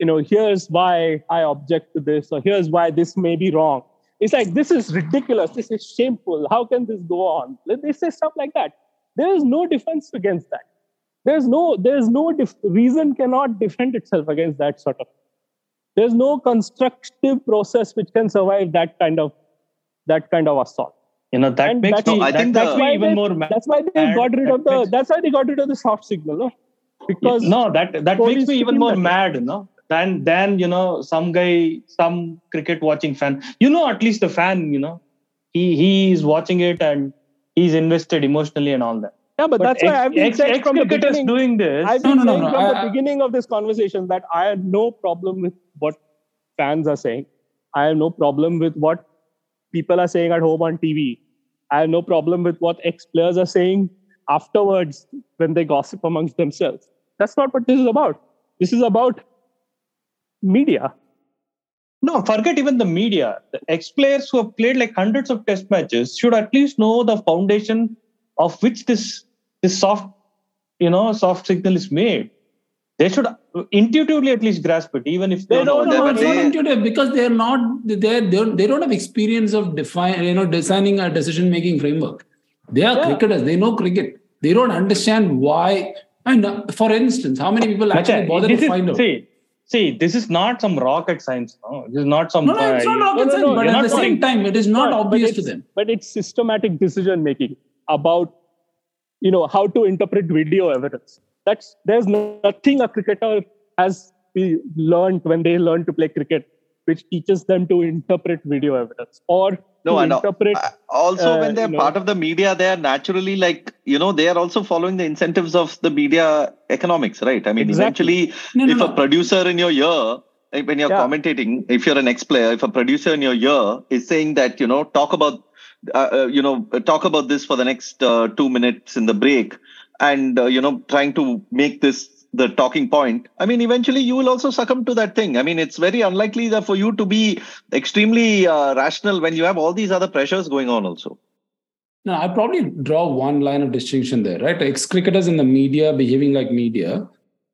[SPEAKER 4] you know here's why i object to this or here's why this may be wrong it's like, this is ridiculous. This is shameful. How can this go on? They say stuff like that. There is no defense against that. there's no there's no def- reason cannot defend itself against that sort of there's no constructive process which can survive that kind of that kind of assault
[SPEAKER 5] You know that
[SPEAKER 4] And
[SPEAKER 5] makes
[SPEAKER 4] that's-
[SPEAKER 5] me.
[SPEAKER 3] No, I
[SPEAKER 5] that
[SPEAKER 3] think
[SPEAKER 5] makes
[SPEAKER 3] the-
[SPEAKER 4] Why
[SPEAKER 5] even
[SPEAKER 4] they-
[SPEAKER 5] more mad.
[SPEAKER 4] that's why they
[SPEAKER 5] And
[SPEAKER 4] got rid
[SPEAKER 5] that
[SPEAKER 4] of the
[SPEAKER 5] makes-
[SPEAKER 4] that's why they got rid of the soft signal no? because
[SPEAKER 5] no that that makes me even more mad you know than than you know some guy some cricket watching fan you know at least the fan you know he he is watching it and he's invested emotionally and all that
[SPEAKER 4] yeah but, that's why i've been
[SPEAKER 5] ex,
[SPEAKER 4] saying
[SPEAKER 5] ex
[SPEAKER 4] from the beginning
[SPEAKER 5] doing this
[SPEAKER 4] I've been
[SPEAKER 6] no, no,
[SPEAKER 4] saying
[SPEAKER 6] no,
[SPEAKER 4] from
[SPEAKER 6] I-
[SPEAKER 4] the
[SPEAKER 6] I-
[SPEAKER 4] beginning of this conversation that I have no problem with what fans are saying. I have no problem with what people are saying at home on TV. I have no problem with what ex players are saying afterwards when they gossip amongst themselves. That's not what this is about. This is about media.
[SPEAKER 5] No, forget even the media. The ex players who have played like hundreds of test matches should at least know the foundation of which this this soft, you know, soft signal is made. They should intuitively at least grasp it, even if they
[SPEAKER 4] They
[SPEAKER 5] don't know.
[SPEAKER 3] know,
[SPEAKER 6] no,
[SPEAKER 3] but
[SPEAKER 6] it's not intuitive because they're not they they don't they don't have experience of define you know designing a decision making framework. They are
[SPEAKER 4] Yeah.
[SPEAKER 6] cricketers. They know cricket. They don't understand why. And uh, for instance, how many people actually bother to
[SPEAKER 5] is-
[SPEAKER 6] find out?
[SPEAKER 5] See, see, this is not some rocket science. No, this is not some.
[SPEAKER 6] No, no, it's not
[SPEAKER 5] uh,
[SPEAKER 6] rocket
[SPEAKER 4] no,
[SPEAKER 6] science,
[SPEAKER 4] no,
[SPEAKER 6] but at the same time, it is not obvious to them.
[SPEAKER 4] But it's systematic decision making about you know how to interpret video evidence. That's there's nothing a cricketer has be- learned when they learn to play cricket, which teaches them to interpret video evidence or
[SPEAKER 3] No,
[SPEAKER 4] to
[SPEAKER 3] I know.
[SPEAKER 4] interpret.
[SPEAKER 3] Uh, Also,
[SPEAKER 4] uh,
[SPEAKER 3] when they're
[SPEAKER 4] you know-
[SPEAKER 3] part of the media, they are naturally like, you know, they are also following the incentives of the media economics, right? I mean,
[SPEAKER 4] Exactly.
[SPEAKER 3] eventually,
[SPEAKER 6] No, no,
[SPEAKER 3] if
[SPEAKER 6] no.
[SPEAKER 3] a producer in your ear, eh, when you're
[SPEAKER 4] Yeah.
[SPEAKER 3] commentating, if you're an ex player, if a producer in your ear is saying that, you know, talk about, uh, uh, you know, talk about this for the next uh, two minutes in the break, and, uh, you know, trying to make this the talking point, I mean, eventually you will also succumb to that thing. I mean, it's very unlikely that for you to be extremely uh, rational when you have all these other pressures going on also.
[SPEAKER 6] No, I probably draw one line of distinction there, right? Ex cricketers in the media behaving like media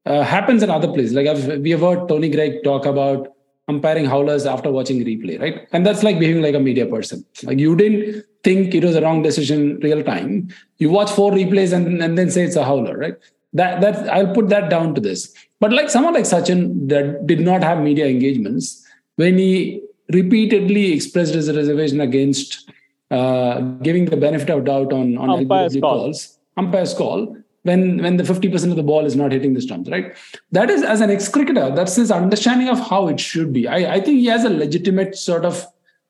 [SPEAKER 6] uh, happens in other places. Like I've, we have heard Tony Greig talk about umpiring howlers after watching replay, right? And that's like behaving like a media person. Like you didn't think it was a wrong decision real time. You watch four replays and, and then say it's a howler, right? That that I'll put that down to this. But like someone like Sachin that did not have media engagements, when he repeatedly expressed his reservation against uh, giving the benefit of doubt on, on
[SPEAKER 4] Umpire's
[SPEAKER 6] calls, umpire's call, when when the 50% of the ball is not hitting the stumps, right? That is as an ex-cricketer, that's his understanding of how it should be. I, I think he has a legitimate sort of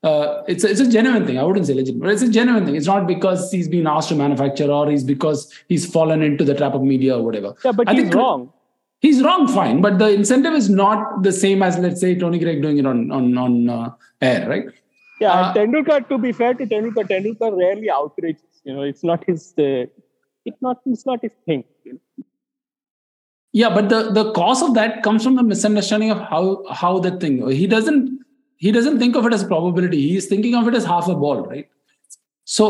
[SPEAKER 6] uh, it's a, it's a genuine thing. I wouldn't say legitimate, but it's a genuine thing. It's not because he's been asked to manufacture or he's because he's fallen into the trap of media or whatever.
[SPEAKER 4] Yeah, but
[SPEAKER 6] I
[SPEAKER 4] he's
[SPEAKER 6] think-
[SPEAKER 4] wrong.
[SPEAKER 6] He's wrong, fine, but the incentive is not the same as let's say Tony Greig doing it on on on uh, air, right?
[SPEAKER 4] Yeah,
[SPEAKER 6] Uh,
[SPEAKER 4] Tendulkar. To be fair to Tendulkar, Tendulkar rarely outrages. You know, it's not his. Uh, it's not. It's not his thing.
[SPEAKER 6] Yeah, but the the cause of that comes from the misunderstanding of how how that thing. He doesn't he doesn't think of it as probability. He is thinking of it as half a ball, right? So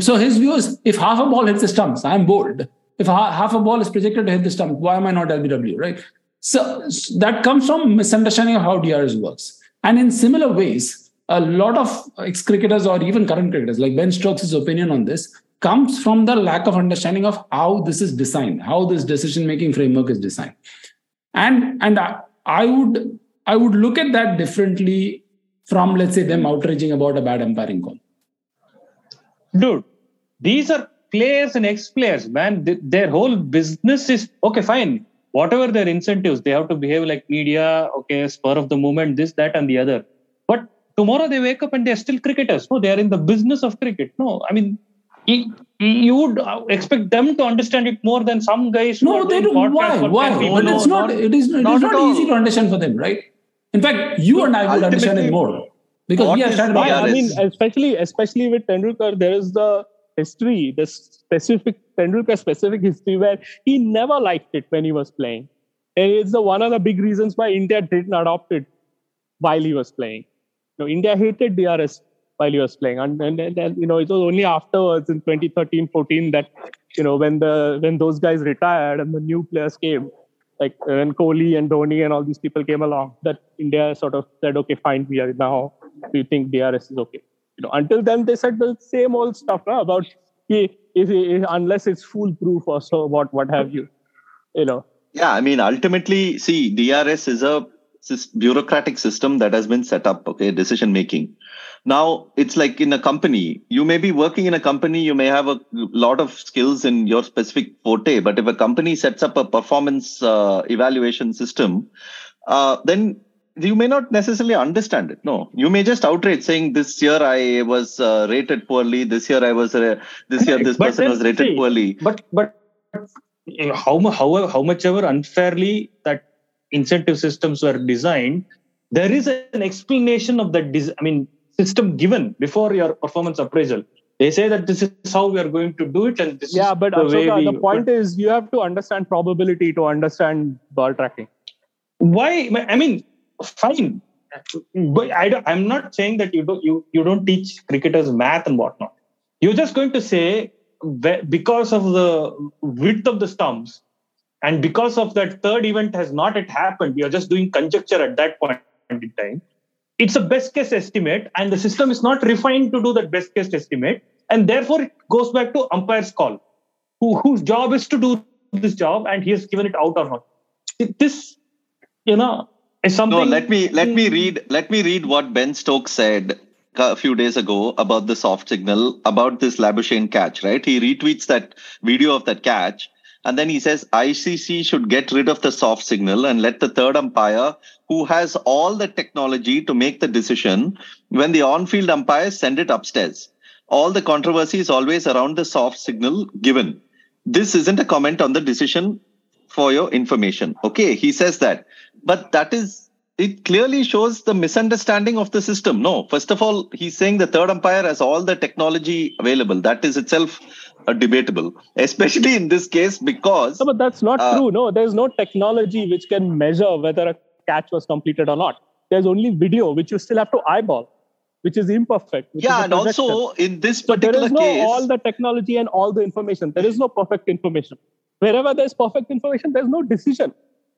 [SPEAKER 6] so his view is if half a ball hits the stumps, I'm bored. If ha- half a ball is projected to hit the stump, why am I not LBW, right? So s- that comes from misunderstanding of how DRS works. And in similar ways, a lot of ex-cricketers or even current cricketers, like Ben Stokes' opinion on this, comes from the lack of understanding of how this is designed, how this decision-making framework is designed. And and I, I would I would look at that differently from let's say them outraging about a bad umpiring call.
[SPEAKER 5] dude these are players and ex-players man. Th- their whole business is okay fine. Whatever their incentives they have to behave like media okay spur of the moment this that and the other. But tomorrow they wake up and they're still cricketers. No they are in the business of cricket. No i mean you, you would uh, expect them to understand it more than some guys
[SPEAKER 6] No, they don't. Why? Why? But it's not. It is. It is
[SPEAKER 3] not
[SPEAKER 6] not, easy to understand for them, right? In fact, you and I would understand it more because
[SPEAKER 3] what
[SPEAKER 6] we started.
[SPEAKER 3] DRS?
[SPEAKER 4] I, I mean, especially especially with Tendulkar, there is the history, the specific Tendulkar specific history where he never liked it when he was playing, and it's the one of the big reasons why India didn't adopt it while he was playing. You know, India hated DRS while he was playing, and, and, and, and, you know it was only afterwards in 2013-14 that you know when the when those guys retired and the new players came, like when Kohli and Dhoni and all these people came along, that India sort of said, okay, fine, we are now we think DRS is okay. You know, until then they said the same old stuff no, about if, if- unless it's foolproof or so what what have you. you know.
[SPEAKER 3] Yeah, I mean, ultimately, see, DRS is a bureaucratic system that has been set up. Okay, decision making. Now it's like in a company. You may be working in a company. You may have a lot of skills in your specific forte, but if a company sets up a performance uh, evaluation system, uh, then you may not necessarily understand it. No, you may just outright saying this year I was uh, rated poorly. This year I was uh, this year this
[SPEAKER 5] But
[SPEAKER 3] person was rated
[SPEAKER 5] see,
[SPEAKER 3] poorly.
[SPEAKER 5] But but how how how much ever unfairly that incentive systems were designed, there is an explanation of that. Des- I mean, system given before your performance appraisal. They say that this is how we are going to do it, and this
[SPEAKER 4] Yeah,
[SPEAKER 5] is
[SPEAKER 4] but
[SPEAKER 5] the way
[SPEAKER 4] Ashoka,
[SPEAKER 5] we.
[SPEAKER 4] the point is you have to understand probability to understand ball tracking.
[SPEAKER 5] why? I mean, fine. But I don't, I'm not saying that you don't you, you don't teach cricketers math and whatnot. You're just going to say because of the width of the stumps and because of that third event has not yet happened, you're just doing conjecture at that point in time. It's a best case estimate, and the system is not refined to do that best case estimate, and therefore it goes back to umpire's call, who, whose job is to do this job, and he has given it out or not. This, you know, is something.
[SPEAKER 3] No, let me let me read let me read what Ben Stokes said a few days ago about the soft signal about this Labuschagne catch. Right, he retweets that video of that catch, and then he says ICC should get rid of the soft signal and let the third umpire, who has all the technology to make the decision, when the on-field umpires send it upstairs. All the controversy is always around the soft signal given. This isn't a comment on the decision for your information. Okay, he says that. But that is, it clearly shows the misunderstanding of the system. No, first of all, he's saying the third umpire has all the technology available. That is itself debatable, especially in this case because.
[SPEAKER 4] No, but that's not
[SPEAKER 3] Uh,
[SPEAKER 4] true. No, there's no technology which can measure whether a catch was completed or not. There's only video which you still have to eyeball, which is imperfect. which
[SPEAKER 3] yeah,
[SPEAKER 4] a
[SPEAKER 3] and also in this
[SPEAKER 4] So there
[SPEAKER 3] particular
[SPEAKER 4] is no
[SPEAKER 3] case,
[SPEAKER 4] all the technology and all the information. There is no perfect information. Wherever there's perfect information, there's no decision.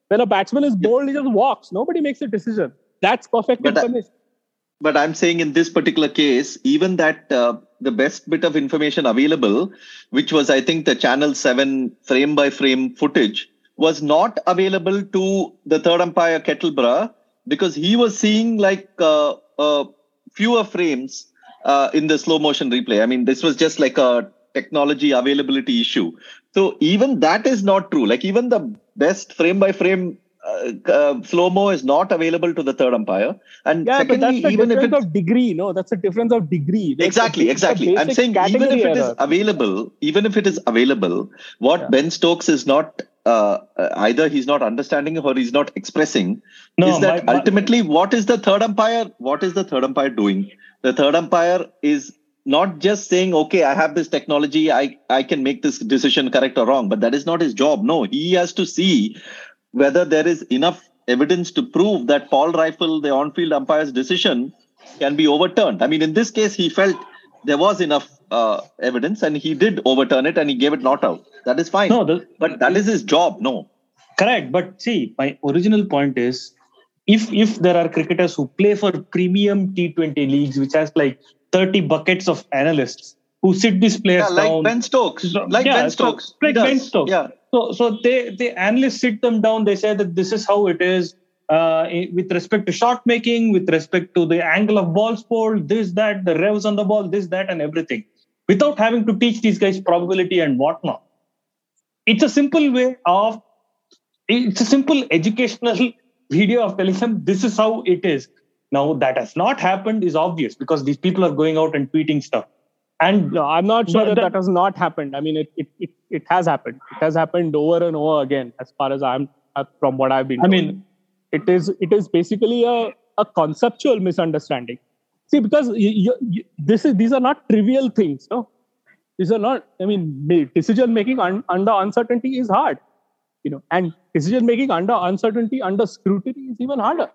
[SPEAKER 4] When a batsman is bowled, he just walks. Nobody makes a decision. That's perfect
[SPEAKER 3] But I-
[SPEAKER 4] information.
[SPEAKER 3] but i'm saying in this particular case even that uh, the best bit of information available which was i think the channel 7 frame by frame footage was not available to the third umpire Kettleborough because he was seeing like uh, uh, fewer frames uh, in the slow motion replay. I mean this was just like a technology availability issue. So even that is not true. Like even the best frame by frame uh, uh, slow mo is not available to the third umpire and
[SPEAKER 4] Yeah, but
[SPEAKER 3] secondly
[SPEAKER 4] that's the
[SPEAKER 3] even if it's
[SPEAKER 4] of degree. No, that's a difference of degree.
[SPEAKER 3] Exactly exactly i'm saying even if it is
[SPEAKER 4] error.
[SPEAKER 3] available even if it is available what
[SPEAKER 4] Yeah.
[SPEAKER 3] ben stokes is not uh, uh, either he's not understanding or he's not expressing
[SPEAKER 5] No,
[SPEAKER 3] is that
[SPEAKER 5] my- my-
[SPEAKER 3] ultimately what is the third umpire what is the third umpire doing the third umpire is not just saying okay i have this technology i i can make this decision correct or wrong but that is not his job no he has to see whether there is enough evidence to prove that Paul Reiffel the on-field umpire's decision can be overturned. I mean in this case he felt there was enough uh, evidence and he did overturn it and he gave it not out. That is fine.
[SPEAKER 5] No, the,
[SPEAKER 3] but that is his job no.
[SPEAKER 5] Correct. But see my original point is if if there are cricketers who play for premium t20 leagues which has like 30 buckets of analysts who sit these players
[SPEAKER 3] yeah, like
[SPEAKER 5] down.
[SPEAKER 3] Ben stokes. Like
[SPEAKER 5] yeah,
[SPEAKER 3] ben stokes. He
[SPEAKER 5] like
[SPEAKER 3] does.
[SPEAKER 5] Ben Stokes.
[SPEAKER 3] yeah.
[SPEAKER 5] So so they the analysts sit them down. They say that this is how it is uh, with respect to shot making with respect to the angle of balls bowled this that the revs on the ball this that and everything. Without having to teach these guys probability and whatnot. It's a simple way of it's a simple educational video of telling them this is how it is. Now that has not happened is obvious because these people are going out and tweeting stuff and
[SPEAKER 4] No, I'm not sure that that has not happened. I mean, it, it, it, it has happened. It has happened over and over again, as far as I'm uh, from what I've been.
[SPEAKER 5] i
[SPEAKER 4] told.
[SPEAKER 5] mean
[SPEAKER 4] it is it is basically a, a conceptual misunderstanding. See, because you, you, you, this is these are not trivial things. No, these are not. I mean, decision making un, under uncertainty is hard. You know, and decision making under uncertainty, under scrutiny, is even harder.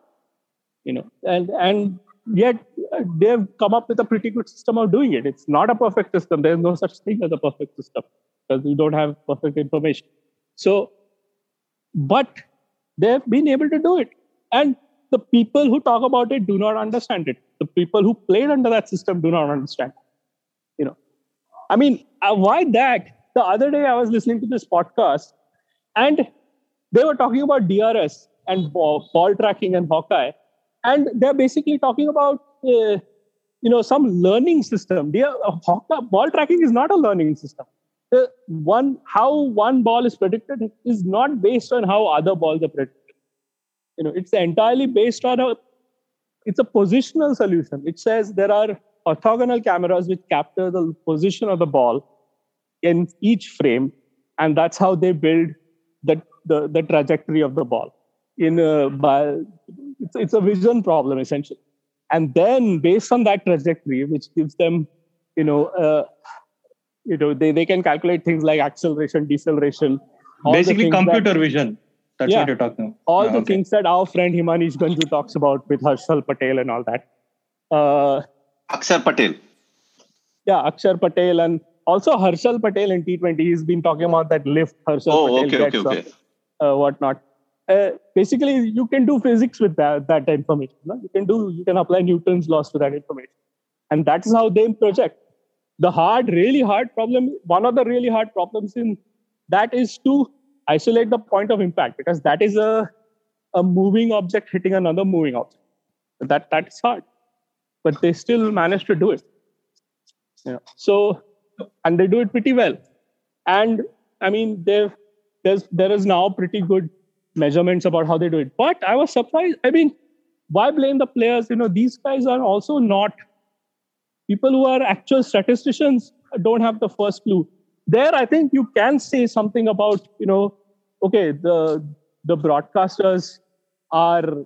[SPEAKER 4] You know, and and yet uh, they've come up with a pretty good system of doing it. It's not a perfect system. There's no such thing as a perfect system because we don't have perfect information. So, but they've been able to do it. And the people who talk about it do not understand it. The people who played under that system do not understand. You know, I mean, uh, why that? The other day I was listening to this podcast, and they were talking about DRS and ball, ball tracking and Hawkeye, and they're basically talking about uh, you know some learning system. DR, Hawkeye, uh, ball tracking is not a learning system. The one how one ball is predicted is not based on how other balls are predicted. You know, it's entirely based on a it's a positional solution. It says there are orthogonal cameras which capture the position of the ball in each frame, and that's how they build the the, the trajectory of the ball. In a, by, it's, it's a vision problem essentially, and then based on that trajectory, which gives them, you know, uh, you know, they, they can calculate things like acceleration, deceleration.
[SPEAKER 5] Basically, computer that, vision. That's
[SPEAKER 4] yeah,
[SPEAKER 5] what you're talking about.
[SPEAKER 4] All the okay. things that our friend Himanish Ganjoo talks about with Harshal Patel and all that. Uh,
[SPEAKER 3] Akshar Patel.
[SPEAKER 4] Yeah, Akshar Patel and also Harshal Patel in T20. He's been talking about that lift Harshal
[SPEAKER 3] oh,
[SPEAKER 4] Patel
[SPEAKER 3] okay,
[SPEAKER 4] gets
[SPEAKER 3] okay, okay.
[SPEAKER 4] uh, whatnot. Uh, basically, you can do physics with that, that information. No? You can do you can apply Newton's laws to that information, and that is how they project. The hard, really hard problem. One of the really hard problems in that is to isolate the point of impact because that is a a moving object hitting another moving object. That that's hard, but they still manage to do it. Yeah. So, and they do it pretty well. And I mean, they've there's there is now pretty good measurements about how they do it. But I was surprised. I mean, why blame the players? You know, these guys are also not people who are actual statisticians. Don't have the first clue there i think you can say something about you know okay the the broadcasters are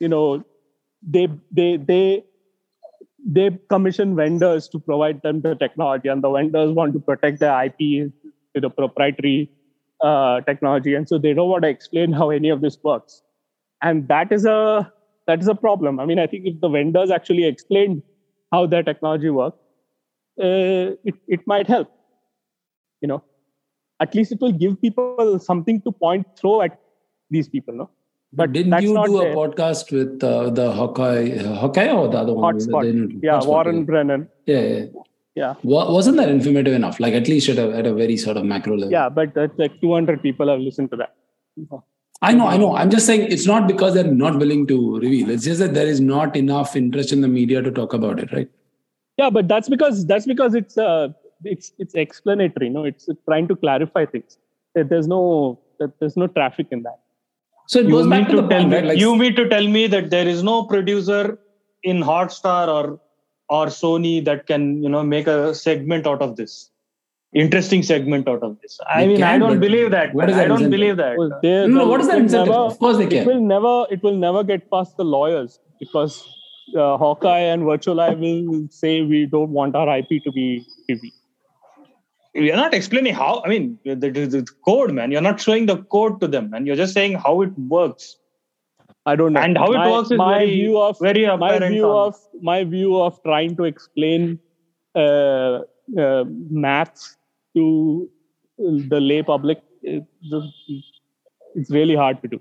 [SPEAKER 4] you know they they they they commission vendors to provide them the technology and the vendors want to protect their ip the proprietary uh, technology and so they don't want to explain how any of this works and that is a that is a problem i mean i think if the vendors actually explained how their technology works uh, it, it might help you know at least it will give people something to point throw at these people no
[SPEAKER 6] but didn't you do a podcast with uh, the Hawkeye, Hawkeye or the other one?
[SPEAKER 4] Hotspot. Yeah, Hotspot, Warren yeah. Brennan.
[SPEAKER 6] Yeah, yeah.
[SPEAKER 4] Yeah.
[SPEAKER 6] Wasn't that informative enough? Like at least at a, at a very sort of macro level.
[SPEAKER 4] Yeah, but that's like 200 people have listened to that.
[SPEAKER 6] I know, I know. I'm just saying it's not because they're not willing to reveal. It's just that there is not enough interest in the media to talk about it, right?
[SPEAKER 4] Yeah, but that's because that's because it's uh, it's it's explanatory no it's trying to clarify things there's no there's no traffic in that
[SPEAKER 5] so it goes back to, to tell me, right? like, you mean to tell me that there is no producer in hotstar or or sony that can you know make a segment out of this. Interesting segment out of this. I they mean can, i don't believe that i don't incentive? believe that. Well,
[SPEAKER 6] no, no, what is that incentive
[SPEAKER 4] never,
[SPEAKER 6] of course they can.
[SPEAKER 4] it will never it will never get past the lawyers because uh, Hawkeye and Virtual Eye will say we don't want our IP to be TV
[SPEAKER 5] you're not explaining how i mean the, the, the, code man. You're not showing the code to them and you're just saying how it works
[SPEAKER 4] i don't know.
[SPEAKER 5] And how my, it works is my very, view of very
[SPEAKER 4] my view on. of my view of trying to explain uh, uh, maths to the lay public it's really hard to do.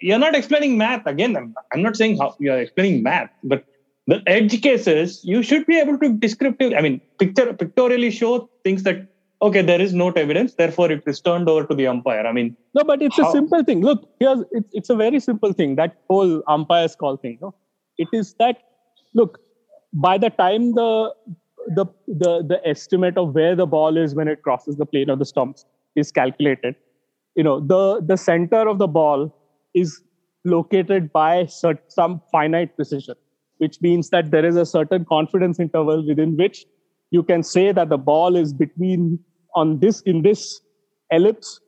[SPEAKER 5] You're not explaining math again. I'm, I'm not saying how you're explaining math but the edge cases, you should be able to descriptive, I mean, picture pictorially show things that okay, there is no evidence, therefore it is turned over to the umpire. I mean,
[SPEAKER 4] no, but it's how? a simple thing. Look, here's it's, it's a very simple thing. That whole umpire's call thing. No, it is that look by the time the the the the estimate of where the ball is when it crosses the plane of the stumps is calculated. You know, the the center of the ball is located by some finite precision which means that there is a certain confidence interval within which you can say that the ball is between on this in this ellipse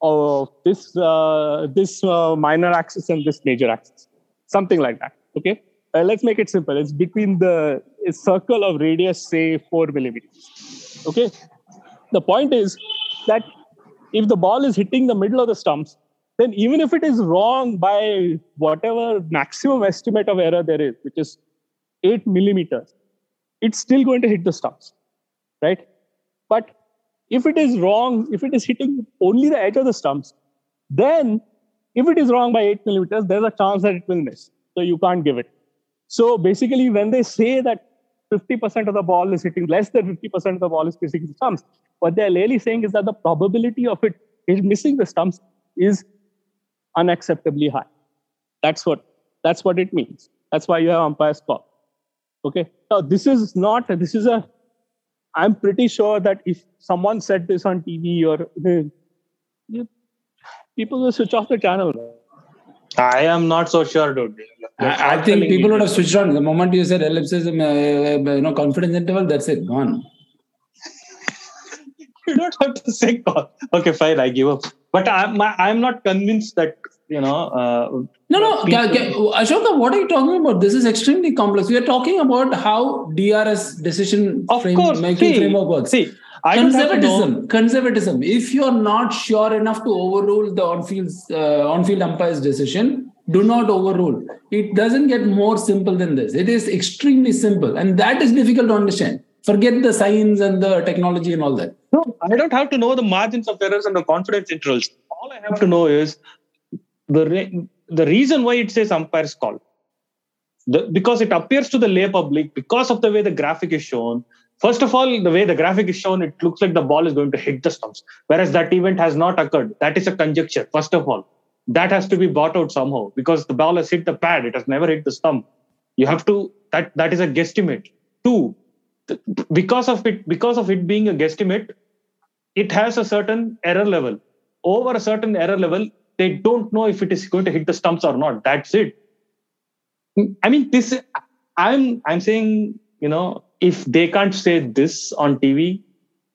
[SPEAKER 4] or this uh, this uh, minor axis and this major axis something like that okay? Uh, let's make it simple. It's between the circle of radius say 4 millimeters okay? The point is that if the ball is hitting the middle of the stumps then even if it is wrong by whatever maximum estimate of error there is, which is eight millimeters, it's still going to hit the stumps, right? But if it is wrong, if it is hitting only the edge of the stumps, then if it is wrong by eight millimeters, there's a chance that it will miss. So you can't give it. So basically, when they say that 50% of the ball is hitting less than 50% of the ball is missing the stumps, what they're really saying is that the probability of it missing the stumps is unacceptably high. That's what that's what it means. That's why you have umpire's call. Okay. Now this is not this is a I'm pretty sure that if someone said this on TV or people will switch off the channel.
[SPEAKER 5] I am not so sure, dude.
[SPEAKER 6] I, I think people would have switched on the moment you said ellipsis, uh, you know, confidence interval. That's it, gone.
[SPEAKER 5] you don't have to say call. Okay, fine, I give up. But I'm I'm not convinced that you know. Uh,
[SPEAKER 6] no, no, people... Ashoka, what are you talking about? This is extremely complex. We are talking about how DRS decision
[SPEAKER 5] of frame, course,
[SPEAKER 6] making
[SPEAKER 5] see,
[SPEAKER 6] framework works.
[SPEAKER 5] See,
[SPEAKER 6] I conservatism. Conservatism. If you're not sure enough to overrule the on-field uh, on-field umpire's decision, do not overrule. It doesn't get more simple than this. It is extremely simple, and that is difficult to understand. Forget the science and the technology and all that.
[SPEAKER 5] No, I don't have to know the margins of errors and the confidence intervals. All I have to know is the re- the reason why it says umpire's call. The, because it appears to the lay public because of the way the graphic is shown First of all, the way the graphic is shown, it looks like the ball is going to hit the stumps, whereas that event has not occurred. That is a conjecture, first of all. That has to be bought out somehow because the ball has hit the pad, it has never hit the stump. You have to, that, that is a guesstimate. Two, because of it, because of it being a guesstimate, it has a certain error level. Over a certain error level, they don't know if it is going to hit the stumps or not. That's it. I mean, this I'm I'm saying, you know, if they can't say this on TV,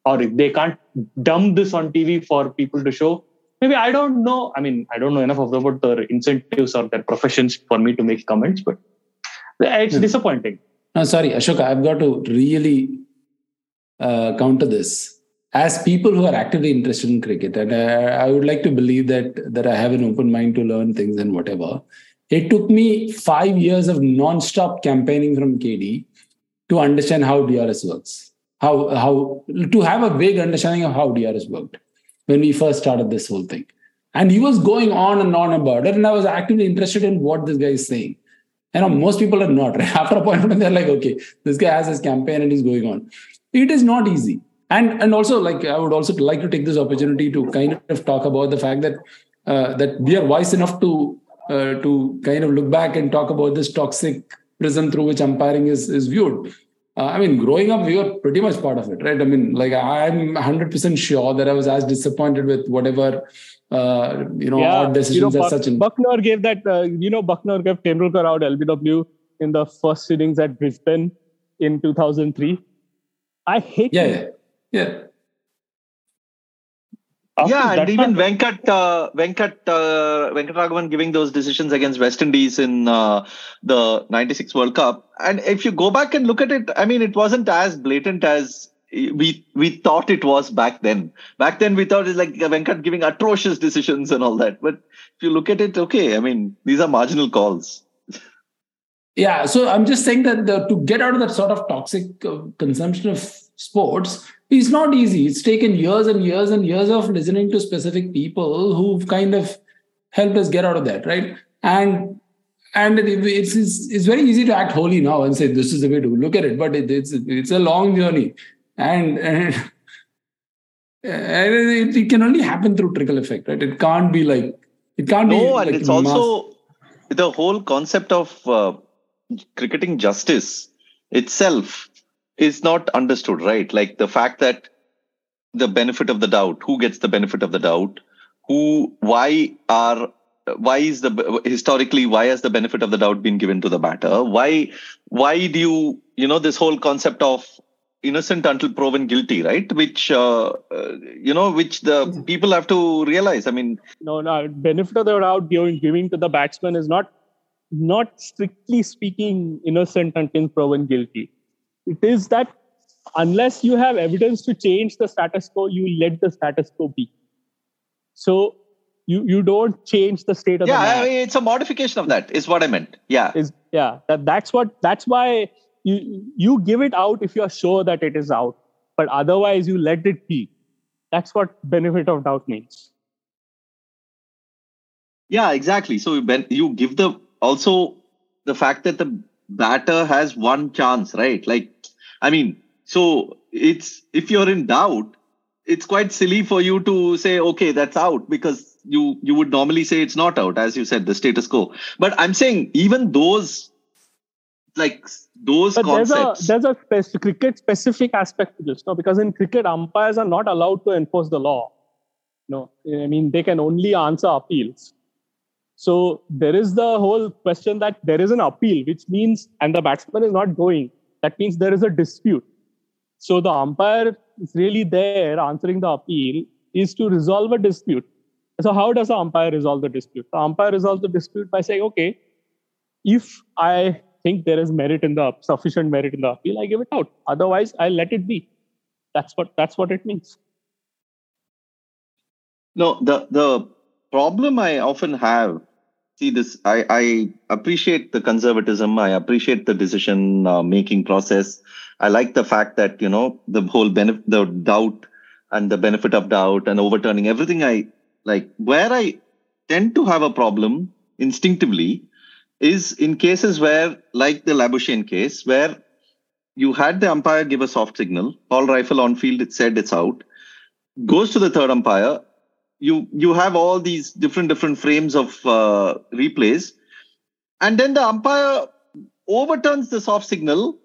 [SPEAKER 5] or if they can't dump this on TV for people to show, maybe I don't know. I mean, I don't know enough about their incentives or their professions for me to make comments, but it's yeah. disappointing.
[SPEAKER 6] No, sorry, Ashoka, I've got to really uh, counter this. As people who are actively interested in cricket, and I, I would like to believe that that I have an open mind to learn things and whatever. It took me five years of non-stop campaigning from KD to understand how DRS works. How how to have a vague understanding of how DRS worked when we first started this whole thing. And he was going on and on about it, and I was actively interested in what this guy is saying. You know, most people are not. Right? After a point, they're like, okay, this guy has his campaign and he's going on. It is not easy. And and also, like, I would also like to take this opportunity to kind of talk about the fact that uh, that we are wise enough to uh, to kind of look back and talk about this toxic prism through which umpiring is is viewed. Uh, I mean, growing up, we were pretty much part of it, right? I mean, like I'm 100% sure that I was as disappointed with whatever uh, you know yeah, odd decisions you know, as such.
[SPEAKER 4] Bucknor gave that, uh, you know, Bucknor gave Tendulkar out LBW in the first innings at Brisbane in 2003. I hate.
[SPEAKER 6] Yeah, yeah, yeah.
[SPEAKER 3] After yeah, and even Venkat uh, Venkat uh, Venkatraghavan giving those decisions against West Indies in uh, the '96 World Cup, and if you go back and look at it, I mean, it wasn't as blatant as we we thought it was back then. Back then, we thought it's like Venkat giving atrocious decisions and all that. But if you look at it, okay, I mean, these are marginal calls.
[SPEAKER 6] Yeah, so I'm just saying that the, to get out of that sort of toxic uh, consumption of sports it's not easy. It's taken years and years and years of listening to specific people who've kind of helped us get out of that, right? And and it's, it's it's very easy to act holy now and say this is the way to look at it, but it, it's it's a long journey, and and, and it, it, can only happen through trickle effect, right? It can't be like it can't
[SPEAKER 3] no,
[SPEAKER 6] be.
[SPEAKER 3] No, and like it's mass- also the whole concept of uh, cricketing justice itself is not understood, right? Like the fact that the benefit of the doubt, who gets the benefit of the doubt, who, why are, why is the, historically, why has the benefit of the doubt been given to the batter? Why, why do you, you know, this whole concept of innocent until proven guilty, right? Which, uh, uh, you know, which the people have to realize. I mean,
[SPEAKER 4] no, no, benefit of the doubt giving, giving to the batsman is not, not strictly speaking innocent until proven guilty it is that unless you have evidence to change the status quo, you let the status quo be. So you you don't change the state of
[SPEAKER 3] yeah,
[SPEAKER 4] the
[SPEAKER 3] Yeah, I mean, it's a modification of that. Is what I meant. Yeah.
[SPEAKER 4] Is yeah. That, that's what that's why you you give it out if you're sure that it is out, but otherwise you let it be. That's what benefit of doubt means.
[SPEAKER 3] Yeah, exactly. So you, you give the also the fact that the batter has one chance, right? Like, I mean, so it's if you're in doubt, it's quite silly for you to say, okay, that's out because you you would normally say it's not out, as you said, the status quo. But I'm saying even those like those
[SPEAKER 4] But there's a there's a spec- cricket specific aspect to this, no? Because in cricket, umpires are not allowed to enforce the law. No, I mean they can only answer appeals. So there is the whole question that there is an appeal, which means and the batsman is not going. That means there is a dispute. So the umpire is really there answering the appeal is to resolve a dispute. So how does the umpire resolve the dispute? The umpire resolves the dispute by saying, okay, if I think there is merit in the sufficient merit in the appeal, I give it out. Otherwise, I let it be. That's what that's what it means.
[SPEAKER 3] No, the the problem I often have. See this. I I appreciate the conservatism. I appreciate the decision uh, making process. I like the fact that you know the whole benefit, the doubt, and the benefit of doubt, and overturning everything. I like where I tend to have a problem instinctively is in cases where, like the Labuschagne case, where you had the umpire give a soft signal, Paul Reiffel on field, it said it's out, goes to the third umpire, you you have all these different different frames of uh, replays. And then the umpire overturns the soft signal.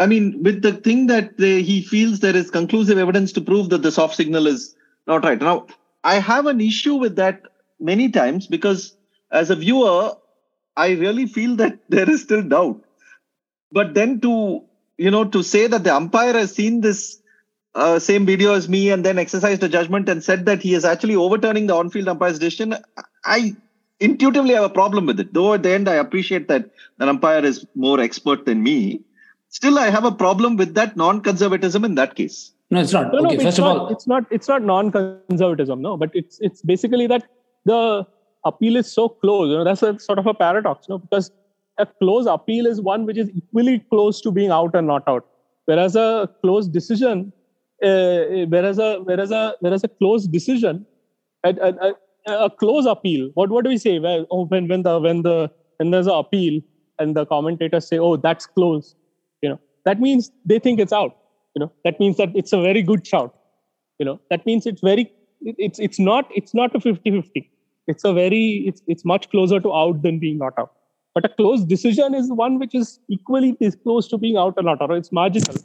[SPEAKER 3] I mean with the thing that they, he feels there is conclusive evidence to prove that the soft signal is not right. Now i have an issue with that many times because as a viewer i really feel that there is still doubt. But then to you know to say that the umpire has seen this uh, same video as me and then exercised a judgment and said that he is actually overturning the on-field umpire's decision i intuitively have a problem with it though at the end i appreciate that an umpire is more expert than me still i have a problem with that non-conservatism in that case
[SPEAKER 6] No, it's not.
[SPEAKER 4] No, no,
[SPEAKER 6] okay,
[SPEAKER 4] it's
[SPEAKER 6] first of
[SPEAKER 4] not,
[SPEAKER 6] all,
[SPEAKER 4] it's not it's not non-conservatism, no, but it's it's basically that the appeal is so close. You know, that's a sort of a paradox, you no, because a close appeal is one which is equally close to being out and not out, whereas a close decision, uh, whereas a whereas a whereas a close decision, a, a, a, close appeal. What what do we say? Well, oh, when when the when the when there's an appeal and the commentators say, oh, that's close, you know, that means they think it's out you know. That means that it's a very good shout you know. That means it's very it's it's not it's not a 50 50 it's a very it's it's much closer to out than being not out. But a close decision is one which is equally close to being out or not out it's marginal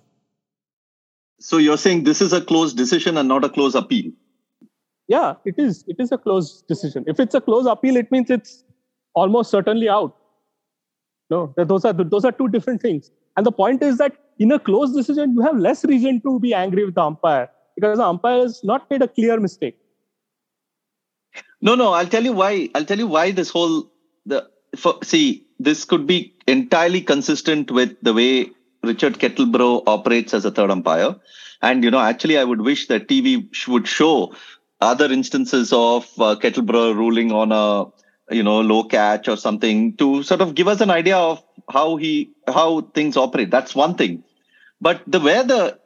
[SPEAKER 3] so you're saying this is a close decision and not a close appeal?
[SPEAKER 4] Yeah it is. It is a close decision. If it's a close appeal it means it's almost certainly out. No those are those are two different things. And the point is that in a close decision you have less reason to be angry with the umpire because the umpire has not made a clear mistake.
[SPEAKER 3] No, no, I'll tell you why. I'll tell you why this whole the for, see this could be entirely consistent with the way Richard Kettleborough operates as a third umpire, and you know actually I would wish that TV would show other instances of uh, Kettleborough ruling on a you know low catch or something to sort of give us an idea of how he how things operate. That's one thing, but the where the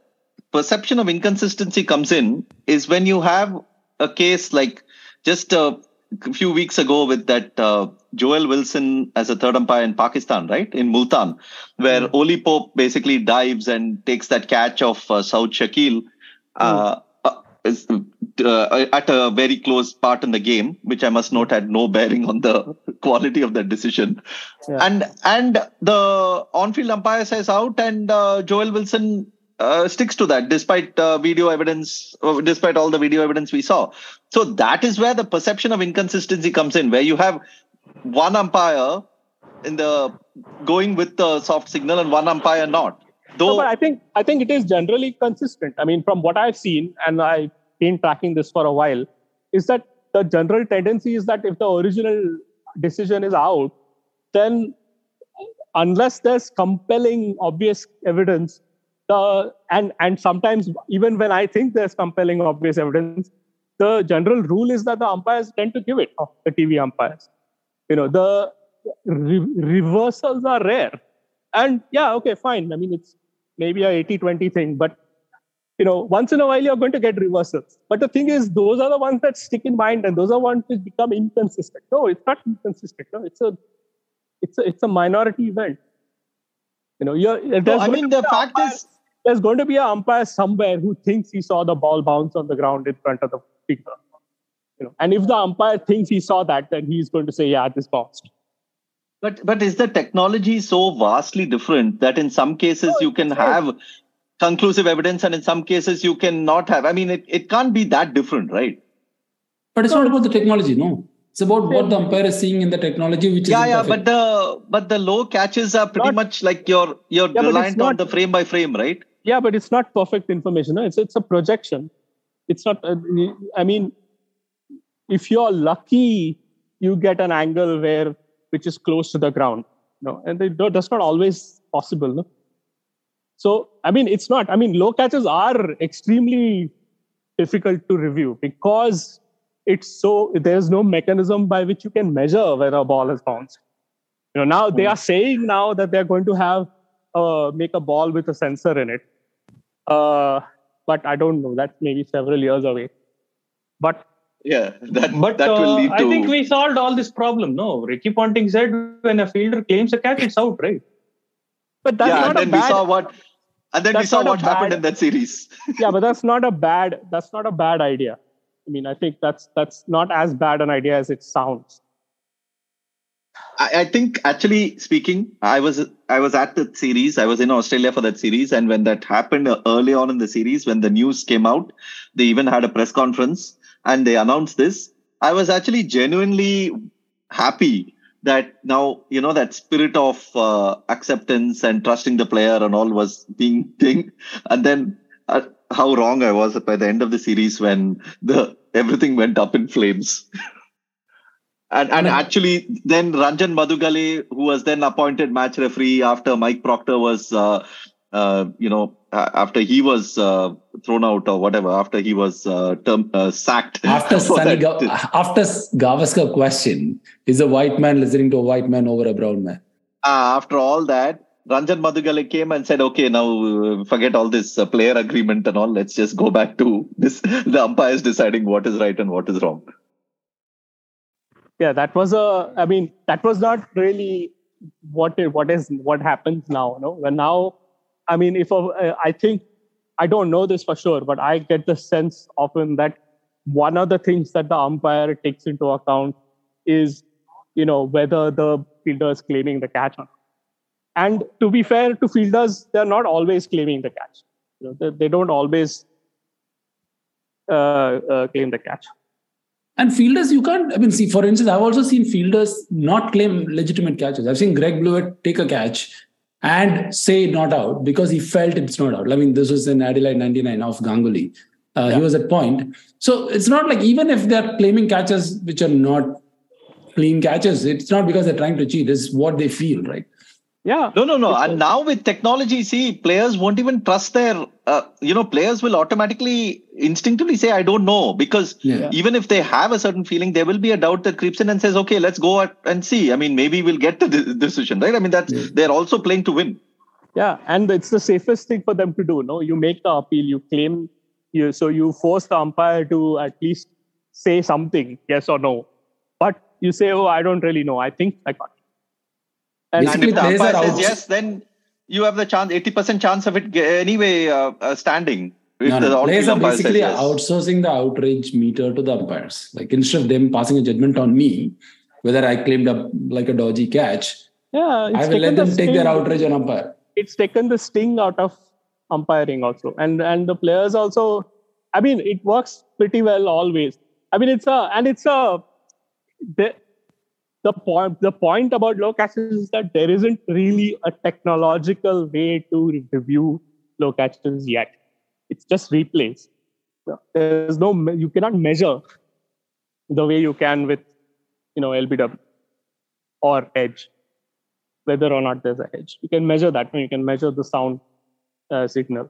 [SPEAKER 3] perception of inconsistency comes in is when you have a case like just a few weeks ago with that uh, Joel Wilson as a third umpire in Pakistan, right? In Multan, where Oli Pope basically dives and takes that catch of uh, Saud Shakeel uh, uh, is, uh, at a very close part in the game, which I must note had no bearing on the quality of that decision.
[SPEAKER 4] Yeah.
[SPEAKER 3] And and the on-field umpire says out, and uh, Joel Wilson uh, sticks to that despite uh, video evidence, uh, despite all the video evidence we saw. So that is where the perception of inconsistency comes in, where you have one umpire in the going with the soft signal and one umpire not.
[SPEAKER 4] No, but I think I think it is generally consistent. I mean, from what I've seen, and I've been tracking this for a while, is that the general tendency is that if the original decision is out, then unless there's compelling, obvious evidence, the and and sometimes even when I think there's compelling, obvious evidence, the general rule is that the umpires tend to give it. The TV umpires, you know, the re- reversals are rare. And yeah okay fine. I mean it's maybe a 80 20 thing but you know once in a while you're going to get reversals. But the thing is those are the ones that stick in mind and those are ones which become inconsistent. No it's not inconsistent. No it's a it's a it's a minority event. You know you're
[SPEAKER 3] no, I mean the fact
[SPEAKER 4] umpire-
[SPEAKER 3] is
[SPEAKER 4] there's going to be an umpire somewhere who thinks he saw the ball bounce on the ground in front of the fielder You know, and if the umpire thinks he saw that, then he's going to say, "Yeah, this bounced."
[SPEAKER 3] But but is the technology so vastly different that in some cases
[SPEAKER 4] No,
[SPEAKER 3] you can
[SPEAKER 4] it's not.
[SPEAKER 3] have conclusive evidence and in some cases you cannot have? I mean, it, it can't be that different, right?
[SPEAKER 6] But it's not about the technology, no. It's about what the umpire is seeing in the technology, which is
[SPEAKER 3] Yeah, yeah,
[SPEAKER 6] imperfect.
[SPEAKER 3] but the but the low catches are pretty
[SPEAKER 4] Not-
[SPEAKER 3] much like you're you're
[SPEAKER 4] but it's
[SPEAKER 3] reliant on
[SPEAKER 4] not-
[SPEAKER 3] the frame by frame, right?
[SPEAKER 4] Yeah, but it's not perfect information. No? It's it's a projection. It's not. I mean, if you're lucky, you get an angle where which is close to the ground. No, and they, that's not always possible. No? So I mean, it's not. I mean, low catches are extremely difficult to review because it's so there's no mechanism by which you can measure whether a ball has bounced. You know, now they are saying now that they're going to have uh, make a ball with a sensor in it. Uh, but I don't know. That's maybe several years away. But
[SPEAKER 3] Yeah, that
[SPEAKER 5] But
[SPEAKER 3] that will
[SPEAKER 5] uh,
[SPEAKER 3] lead to.
[SPEAKER 5] I think we solved all this problem. No, Ricky Ponting said when a fielder claims a catch, it's out, right?
[SPEAKER 4] but that's
[SPEAKER 3] yeah, and
[SPEAKER 4] not a
[SPEAKER 3] then we saw what, and then we saw
[SPEAKER 4] not
[SPEAKER 3] what happened in that series.
[SPEAKER 4] yeah, but that's not a bad. That's not a bad idea. I mean, I think that's that's not as bad an idea as it sounds.
[SPEAKER 3] I, I think actually speaking, I was I was at the series. I was in Australia for that series, and when that happened early on in the series, when the news came out, they even had a press conference and they announced this. I was actually genuinely happy that now you know that spirit of uh, acceptance and trusting the player and all was being thing, and then. Uh, how wrong I was by the end of the series when the everything went up in flames. And, and actually, then Ranjan Madugalle, who was then appointed match referee after Mike Procter was, uh, uh, you know, after he was uh, thrown out or whatever, after he was uh, term, uh, sacked.
[SPEAKER 6] After Sunny Ga- after Gavaskar question, is a white man listening to a white man over a brown man?
[SPEAKER 3] uh, after all that, Ranjan Madugalle came and said, "Okay, now forget all this uh, player agreement and all. Let's just go back to this. The umpires deciding what is right and what is wrong."
[SPEAKER 4] Yeah, that was a. I mean, that was not really what what is what happens now. No, when now, I mean, if a, I think I don't know this for sure, but I get the sense often that one of the things that the umpire takes into account is, you know, whether the fielder is claiming the catch or not. And to be fair to fielders, they're not always claiming the catch. You know, they, they don't always uh, uh, claim the catch.
[SPEAKER 6] And fielders, you can't. I mean, see, for instance, I've also seen fielders not claim legitimate catches. I've seen Greg Blewett take a catch and say not out because he felt it's not out. I mean, this was in Adelaide 99 of Ganguly. Uh, He was at point. So it's not like even if they're claiming catches which are not clean catches, it's not because they're trying to cheat. It's what they feel, right?
[SPEAKER 4] Yeah.
[SPEAKER 3] No, no, no. And now with technology, see, players won't even trust their, uh, you know, players will automatically, instinctively say, I don't know. Because
[SPEAKER 6] Yeah.
[SPEAKER 3] even if they have a certain feeling, there will be a doubt that creeps in and says, okay, let's go at- and see. I mean, maybe we'll get the decision, right? I mean, that's,
[SPEAKER 6] Yeah.
[SPEAKER 3] they're also playing to win.
[SPEAKER 4] Yeah, and it's the safest thing for them to do. No, you make the appeal, you claim, you so you force the umpire to at least say something, yes or no. But you say, "Oh, I don't really know. I think I got." It. And
[SPEAKER 3] And
[SPEAKER 6] Basically,
[SPEAKER 3] if the
[SPEAKER 6] players
[SPEAKER 3] umpire
[SPEAKER 6] are
[SPEAKER 3] says
[SPEAKER 6] out.
[SPEAKER 3] yes, then you have the chance, 80% chance of it anyway uh, uh, standing. If
[SPEAKER 6] No,
[SPEAKER 3] the
[SPEAKER 6] no. Players are basically
[SPEAKER 3] yes.
[SPEAKER 6] outsourcing the outrage meter to the umpires. Like instead of them passing a judgment on me, whether I claimed a like a dodgy catch,
[SPEAKER 4] yeah,
[SPEAKER 6] I will let
[SPEAKER 4] taken the
[SPEAKER 6] them take their outrage on umpire.
[SPEAKER 4] It's taken the sting out of umpiring also, and and the players also. I mean, it works pretty well always. I mean, it's a and it's a the the point the point about low catches is that there isn't really a technological way to review low catches yet. It's just replays. There's no you cannot measure the way you can with you know LBW or edge whether or not there's a edge. You can measure that. You can measure the sound uh, signal,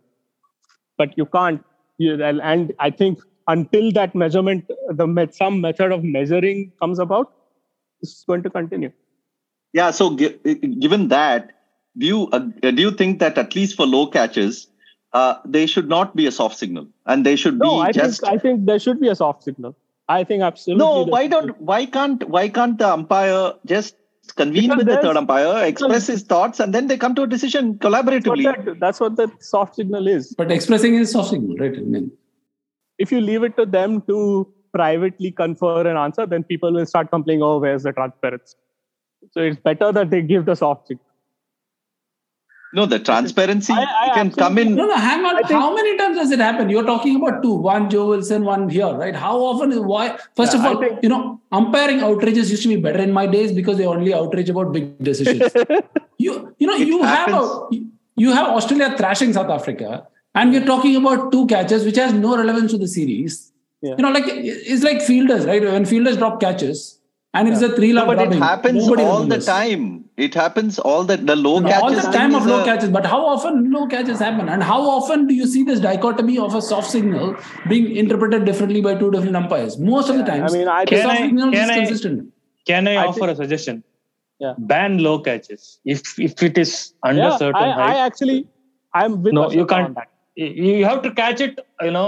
[SPEAKER 4] but you can't. You, and I think until that measurement, the some method of measuring comes about, this is going to continue.
[SPEAKER 3] Yeah. So, gi- given that, do you uh, do you think that at least for low catches, uh, they should not be a soft signal, and they should
[SPEAKER 4] No,
[SPEAKER 3] be
[SPEAKER 4] I
[SPEAKER 3] just
[SPEAKER 4] think I think there should be a soft signal. I think absolutely.
[SPEAKER 3] no. Why don't why can't why can't the umpire just convene
[SPEAKER 4] Because
[SPEAKER 3] with the third umpire, express his thoughts, and then they come to a decision
[SPEAKER 4] be. That's what
[SPEAKER 3] collaboratively?
[SPEAKER 4] that- that's what the soft signal is.
[SPEAKER 6] But expressing is soft signal, right? I mean,
[SPEAKER 4] if you leave it to them to privately confer an answer, then people will start complaining, oh, where's the transparency? So it's better that they give the soft signal.
[SPEAKER 3] No, the transparency
[SPEAKER 4] I- I
[SPEAKER 3] can come in.
[SPEAKER 6] No, no, hang on.
[SPEAKER 4] Think-
[SPEAKER 6] How many times does it happen? You're talking about two, one Joe Wilson, one here, right? How often is why? First
[SPEAKER 4] Yeah,
[SPEAKER 6] of all,
[SPEAKER 4] think-
[SPEAKER 6] you know, umpiring outrages used to be better in my days because they only outrage about big decisions. you, you know,
[SPEAKER 3] It
[SPEAKER 6] you have a, you have Australia thrashing South Africa, and we're talking about two catches which has no relevance to the series.
[SPEAKER 4] Yeah.
[SPEAKER 6] You know, like it's like fielders, right? When fielders drop catches, and it's a three
[SPEAKER 3] No,
[SPEAKER 6] love
[SPEAKER 3] but it happens
[SPEAKER 6] nobody
[SPEAKER 3] all the time. It happens all the the low
[SPEAKER 6] No,
[SPEAKER 3] catches.
[SPEAKER 6] all the time of low
[SPEAKER 3] a-
[SPEAKER 6] catches, but how often low catches happen? And how often do you see this dichotomy of a soft signal being interpreted differently by two different umpires? Most of the times,
[SPEAKER 4] I mean, I
[SPEAKER 6] the
[SPEAKER 5] Can
[SPEAKER 6] soft
[SPEAKER 5] I-
[SPEAKER 6] signal
[SPEAKER 5] can
[SPEAKER 6] is
[SPEAKER 5] I-
[SPEAKER 6] consistent.
[SPEAKER 5] Can I,
[SPEAKER 4] I
[SPEAKER 5] offer a suggestion?
[SPEAKER 4] Yeah.
[SPEAKER 5] Ban low catches if if it is under
[SPEAKER 4] yeah,
[SPEAKER 5] certain
[SPEAKER 4] I,
[SPEAKER 5] height.
[SPEAKER 4] I actually, I'm with
[SPEAKER 5] no, you can't. You you have to catch it, you know,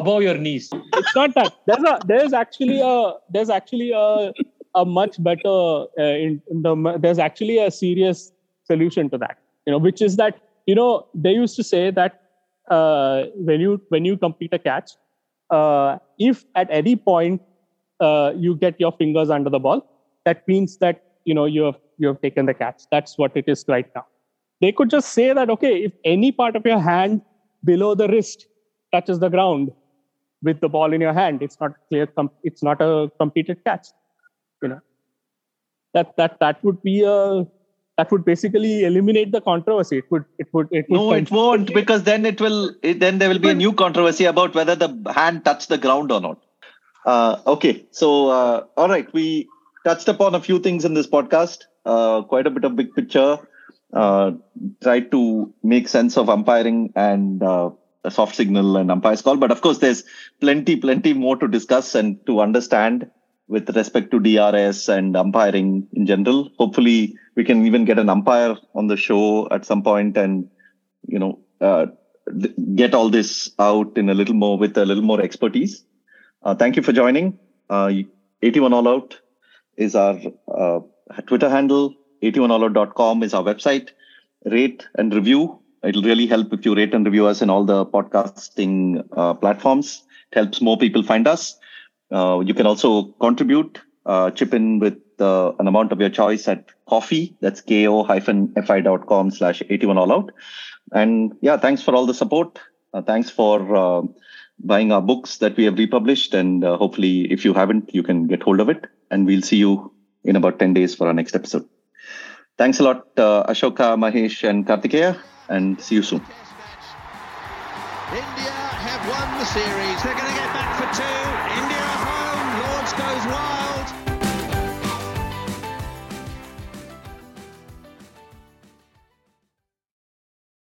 [SPEAKER 5] above your knees.
[SPEAKER 4] It's not that. There's a there's actually a there's actually a a much better uh, in, in the there's actually a serious solution to that. You know, which is that you know they used to say that uh, when you when you complete a catch, uh, if at any point uh, you get your fingers under the ball, that means that you know you have you have taken the catch. That's what it is right now. They could just say that okay, if any part of your hand below the wrist touches the ground with the ball in your hand, it's not clear. Com- it's not a completed catch. You know that that that would be a that would basically eliminate the controversy. It would it would it would
[SPEAKER 3] No, it won't because then it will. It, then there will be a new controversy about whether the hand touched the ground or not. Uh, okay, so uh, all right, we touched upon a few things in this podcast. Uh, quite a bit of big picture. Uh, tried to make sense of umpiring and uh, a soft signal and umpire's call, but of course, there's plenty, plenty more to discuss and to understand with respect to DRS and umpiring in general. Hopefully, we can even get an umpire on the show at some point and you know uh, get all this out in a little more with a little more expertise. Uh, thank you for joining. Uh, 81 All Out is our uh, Twitter handle. 81allout.com is our website. Rate and review. It'll really help if you rate and review us in all the podcasting uh, platforms. It helps more people find us. Uh, you can also contribute, uh, chip in with uh, an amount of your choice at coffee. That's ko-fi.com slash 81 all out. And yeah, thanks for all the support. Uh, thanks for uh, buying our books that we have republished. And hopefully, if you haven't, you can get hold of it. And we'll see you in about 10 days for our next episode. Thanks a lot, Ashoka, Mahesh, and Kartikeya. And see you soon.
[SPEAKER 2] India have won the series.
[SPEAKER 1] They're going to get back for two.